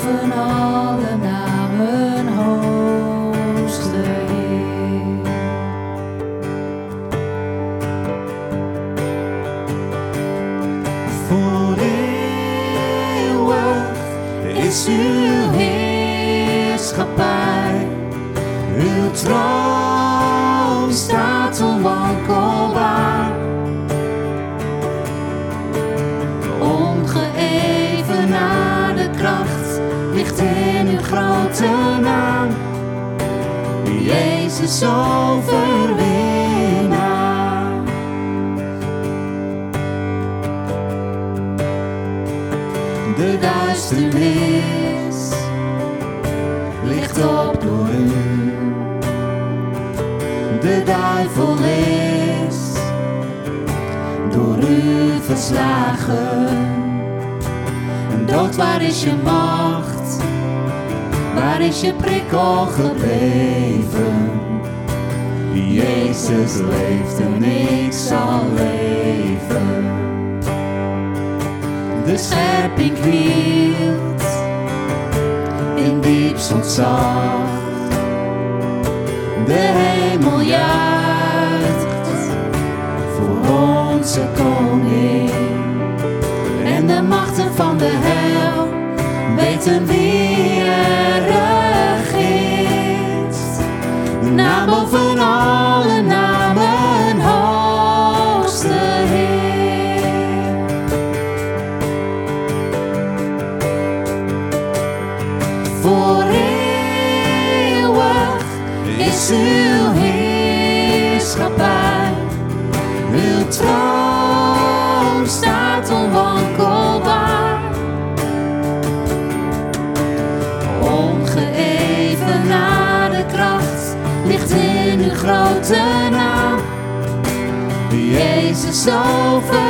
For now. Prikkel gebleven? Jezus leeft en ik zal leven. De scherping knielt in diepst ontzag. De hemel juicht voor onze koning. En de machten van de hel weten Jezus overwinnaar.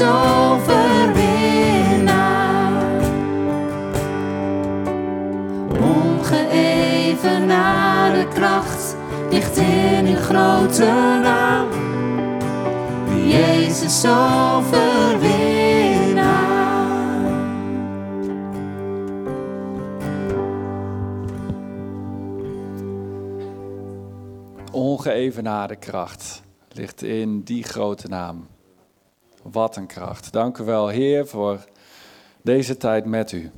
Jezus overwinnaar. Ongeëvenaarde kracht ligt in uw grote naam. Jezus overwinnaar. Ongeëvenaarde kracht ligt in die grote naam. Wat een kracht. Dank u wel, Heer, voor deze tijd met u.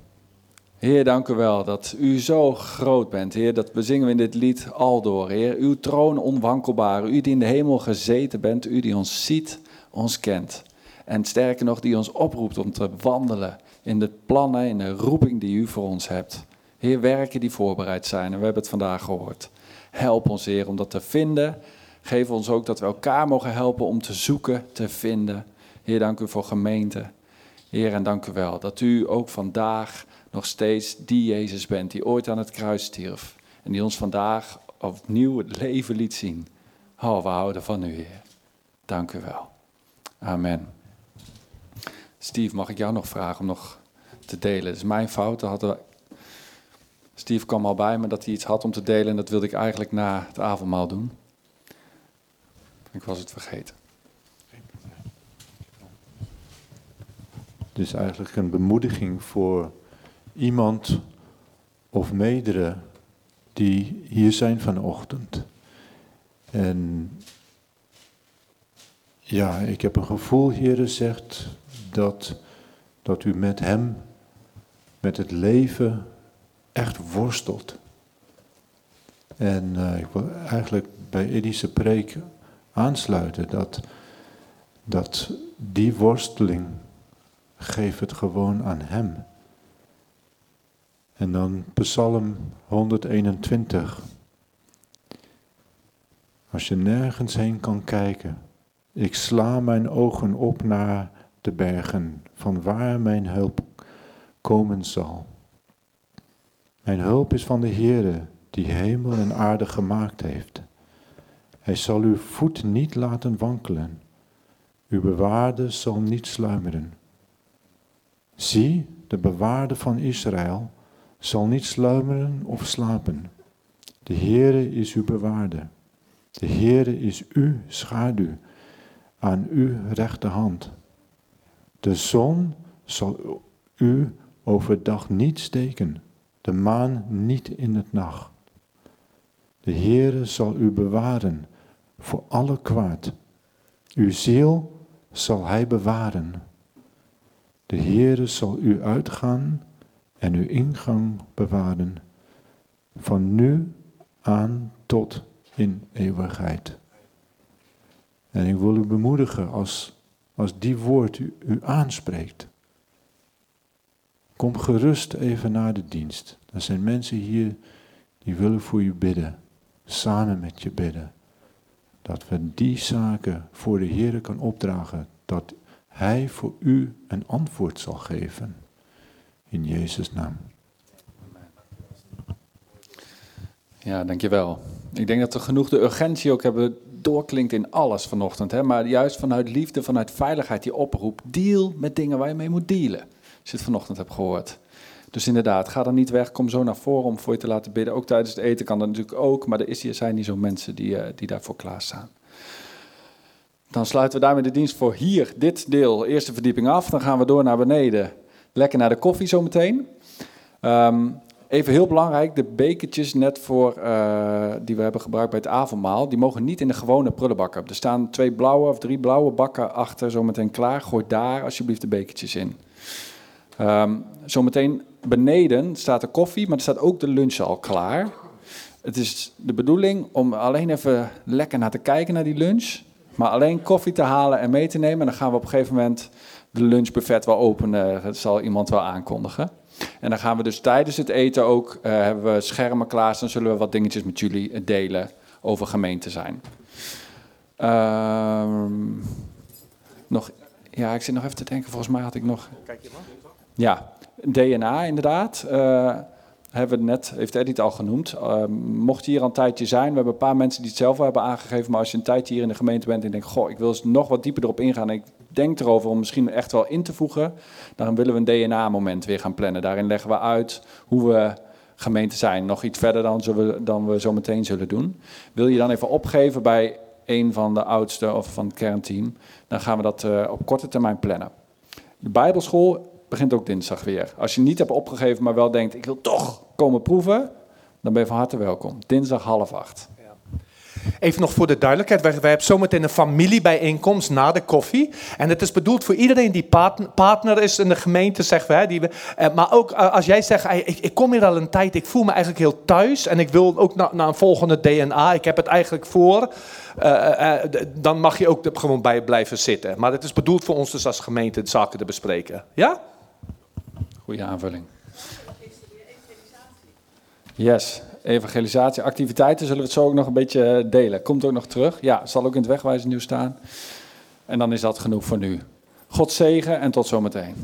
Heer, dank u wel dat u zo groot bent. Heer, dat we in dit lied al door. Heer, uw troon onwankelbaar. U die in de hemel gezeten bent. U die ons ziet, ons kent. En sterker nog, die ons oproept om te wandelen in de plannen, in de roeping die u voor ons hebt. Heer, werken die voorbereid zijn. En we hebben het vandaag gehoord. Help ons, Heer, om dat te vinden. Geef ons ook dat we elkaar mogen helpen om te zoeken, te vinden. Heer, dank u voor gemeente. Heer, en dank u wel dat u ook vandaag nog steeds die Jezus bent die ooit aan het kruis stierf. En die ons vandaag opnieuw het leven liet zien. Oh, we houden van u, Heer. Dank u wel. Amen. Steve, mag ik jou nog vragen om nog te delen? Is mijn fout. Hadden... Steve kwam al bij me dat hij iets had om te delen en dat wilde ik eigenlijk na het avondmaal doen. Ik was het vergeten. Is eigenlijk een bemoediging voor iemand of meerdere die hier zijn vanochtend. En ja, ik heb een gevoel, Heer, zegt dat, dat u met hem, met het leven, echt worstelt. En uh, ik wil eigenlijk bij Edische preek aansluiten dat, dat die worsteling geef het gewoon aan hem. En dan Psalm 121. Als je nergens heen kan kijken, ik sla mijn ogen op naar de bergen, van waar mijn hulp komen zal. Mijn hulp is van de Heere, die hemel en aarde gemaakt heeft. Hij zal uw voet niet laten wankelen. Uw bewaarde zal niet sluimeren. Zie, de bewaarde van Israël zal niet sluimeren of slapen. De Heere is uw bewaarde. De Heere is uw schaduw aan uw rechterhand. De zon zal u overdag niet steken, de maan niet in het nacht. De Heere zal u bewaren voor alle kwaad. Uw ziel zal hij bewaren. De Heere zal u uitgaan en uw ingang bewaren, van nu aan tot in eeuwigheid. En ik wil u bemoedigen als, als die woord u, u aanspreekt. Kom gerust even naar de dienst. Er zijn mensen hier die willen voor u bidden, samen met je bidden. Dat we die zaken voor de Heer kan opdragen, dat Hij voor u een antwoord zal geven. In Jezus' naam. Ja, dankjewel. Ik denk dat we genoeg de urgentie ook hebben doorklinkt in alles vanochtend. Hè? Maar juist vanuit liefde, vanuit veiligheid, die oproep. Deal met dingen waar je mee moet dealen. Als je het vanochtend hebt gehoord. Dus inderdaad, ga dan niet weg. Kom zo naar voren om voor je te laten bidden. Ook tijdens het eten kan dat natuurlijk ook. Maar er, is, zijn niet zo mensen die, uh, die daarvoor klaarstaan. Dan sluiten we daarmee de dienst voor hier, dit deel, eerste verdieping af. Dan gaan we door naar beneden. Lekker naar de koffie zometeen. Um, Even heel belangrijk, de bekertjes net voor, uh, die we hebben gebruikt bij het avondmaal, die mogen niet in de gewone prullenbakken. Er staan twee blauwe of drie blauwe bakken achter, zometeen klaar. Gooi daar alsjeblieft de bekertjes in. Um, zometeen beneden staat de koffie, maar er staat ook de lunch al klaar. Het is de bedoeling om alleen even lekker naar te kijken naar die lunch. Maar alleen koffie te halen en mee te nemen. En dan gaan we op een gegeven moment de lunchbuffet wel openen. Dat zal iemand wel aankondigen. En dan gaan we dus tijdens het eten ook, uh, hebben we schermen klaar, dan zullen we wat dingetjes met jullie delen over gemeente zijn. Uh, nog, ja, ik zit nog even te denken, volgens mij had ik nog... Kijk je maar. Ja, DNA inderdaad. Uh, hebben we net, heeft Edith al genoemd. Uh, mocht je hier al een tijdje zijn, we hebben een paar mensen die het zelf hebben aangegeven, maar als je een tijdje hier in de gemeente bent en denkt, goh, ik wil eens nog wat dieper erop ingaan en ik denk erover om misschien echt wel in te voegen, dan willen we een DNA-moment weer gaan plannen. Daarin leggen we uit hoe we gemeente zijn. Nog iets verder dan, we, dan we zo meteen zullen doen. Wil je dan even opgeven bij een van de oudsten of van het kernteam, dan gaan we dat uh, op korte termijn plannen. De Bijbelschool begint ook dinsdag weer. Als je niet hebt opgegeven, maar wel denkt, ik wil toch komen proeven, dan ben je van harte welkom. Dinsdag half acht. Even nog voor de duidelijkheid, wij, wij hebben zometeen een familiebijeenkomst na de koffie. En het is bedoeld voor iedereen die partner is in de gemeente, zeggen we. Die eh, maar ook eh, als jij zegt, ik, ik, kom hier al een tijd, ik voel me eigenlijk heel thuis. En ik wil ook naar, naar een volgende DNA, ik heb het eigenlijk voor. Uh, dan mag je ook gewoon bij blijven zitten. Maar het is bedoeld voor ons dus als gemeente zaken te bespreken. Ja? Goeie aanvulling. Yes, evangelisatieactiviteiten zullen we het zo ook nog een beetje delen. Komt ook nog terug. Ja, zal ook in het wegwijzen nieuws staan. En dan is dat genoeg voor nu. God zegen en tot zometeen.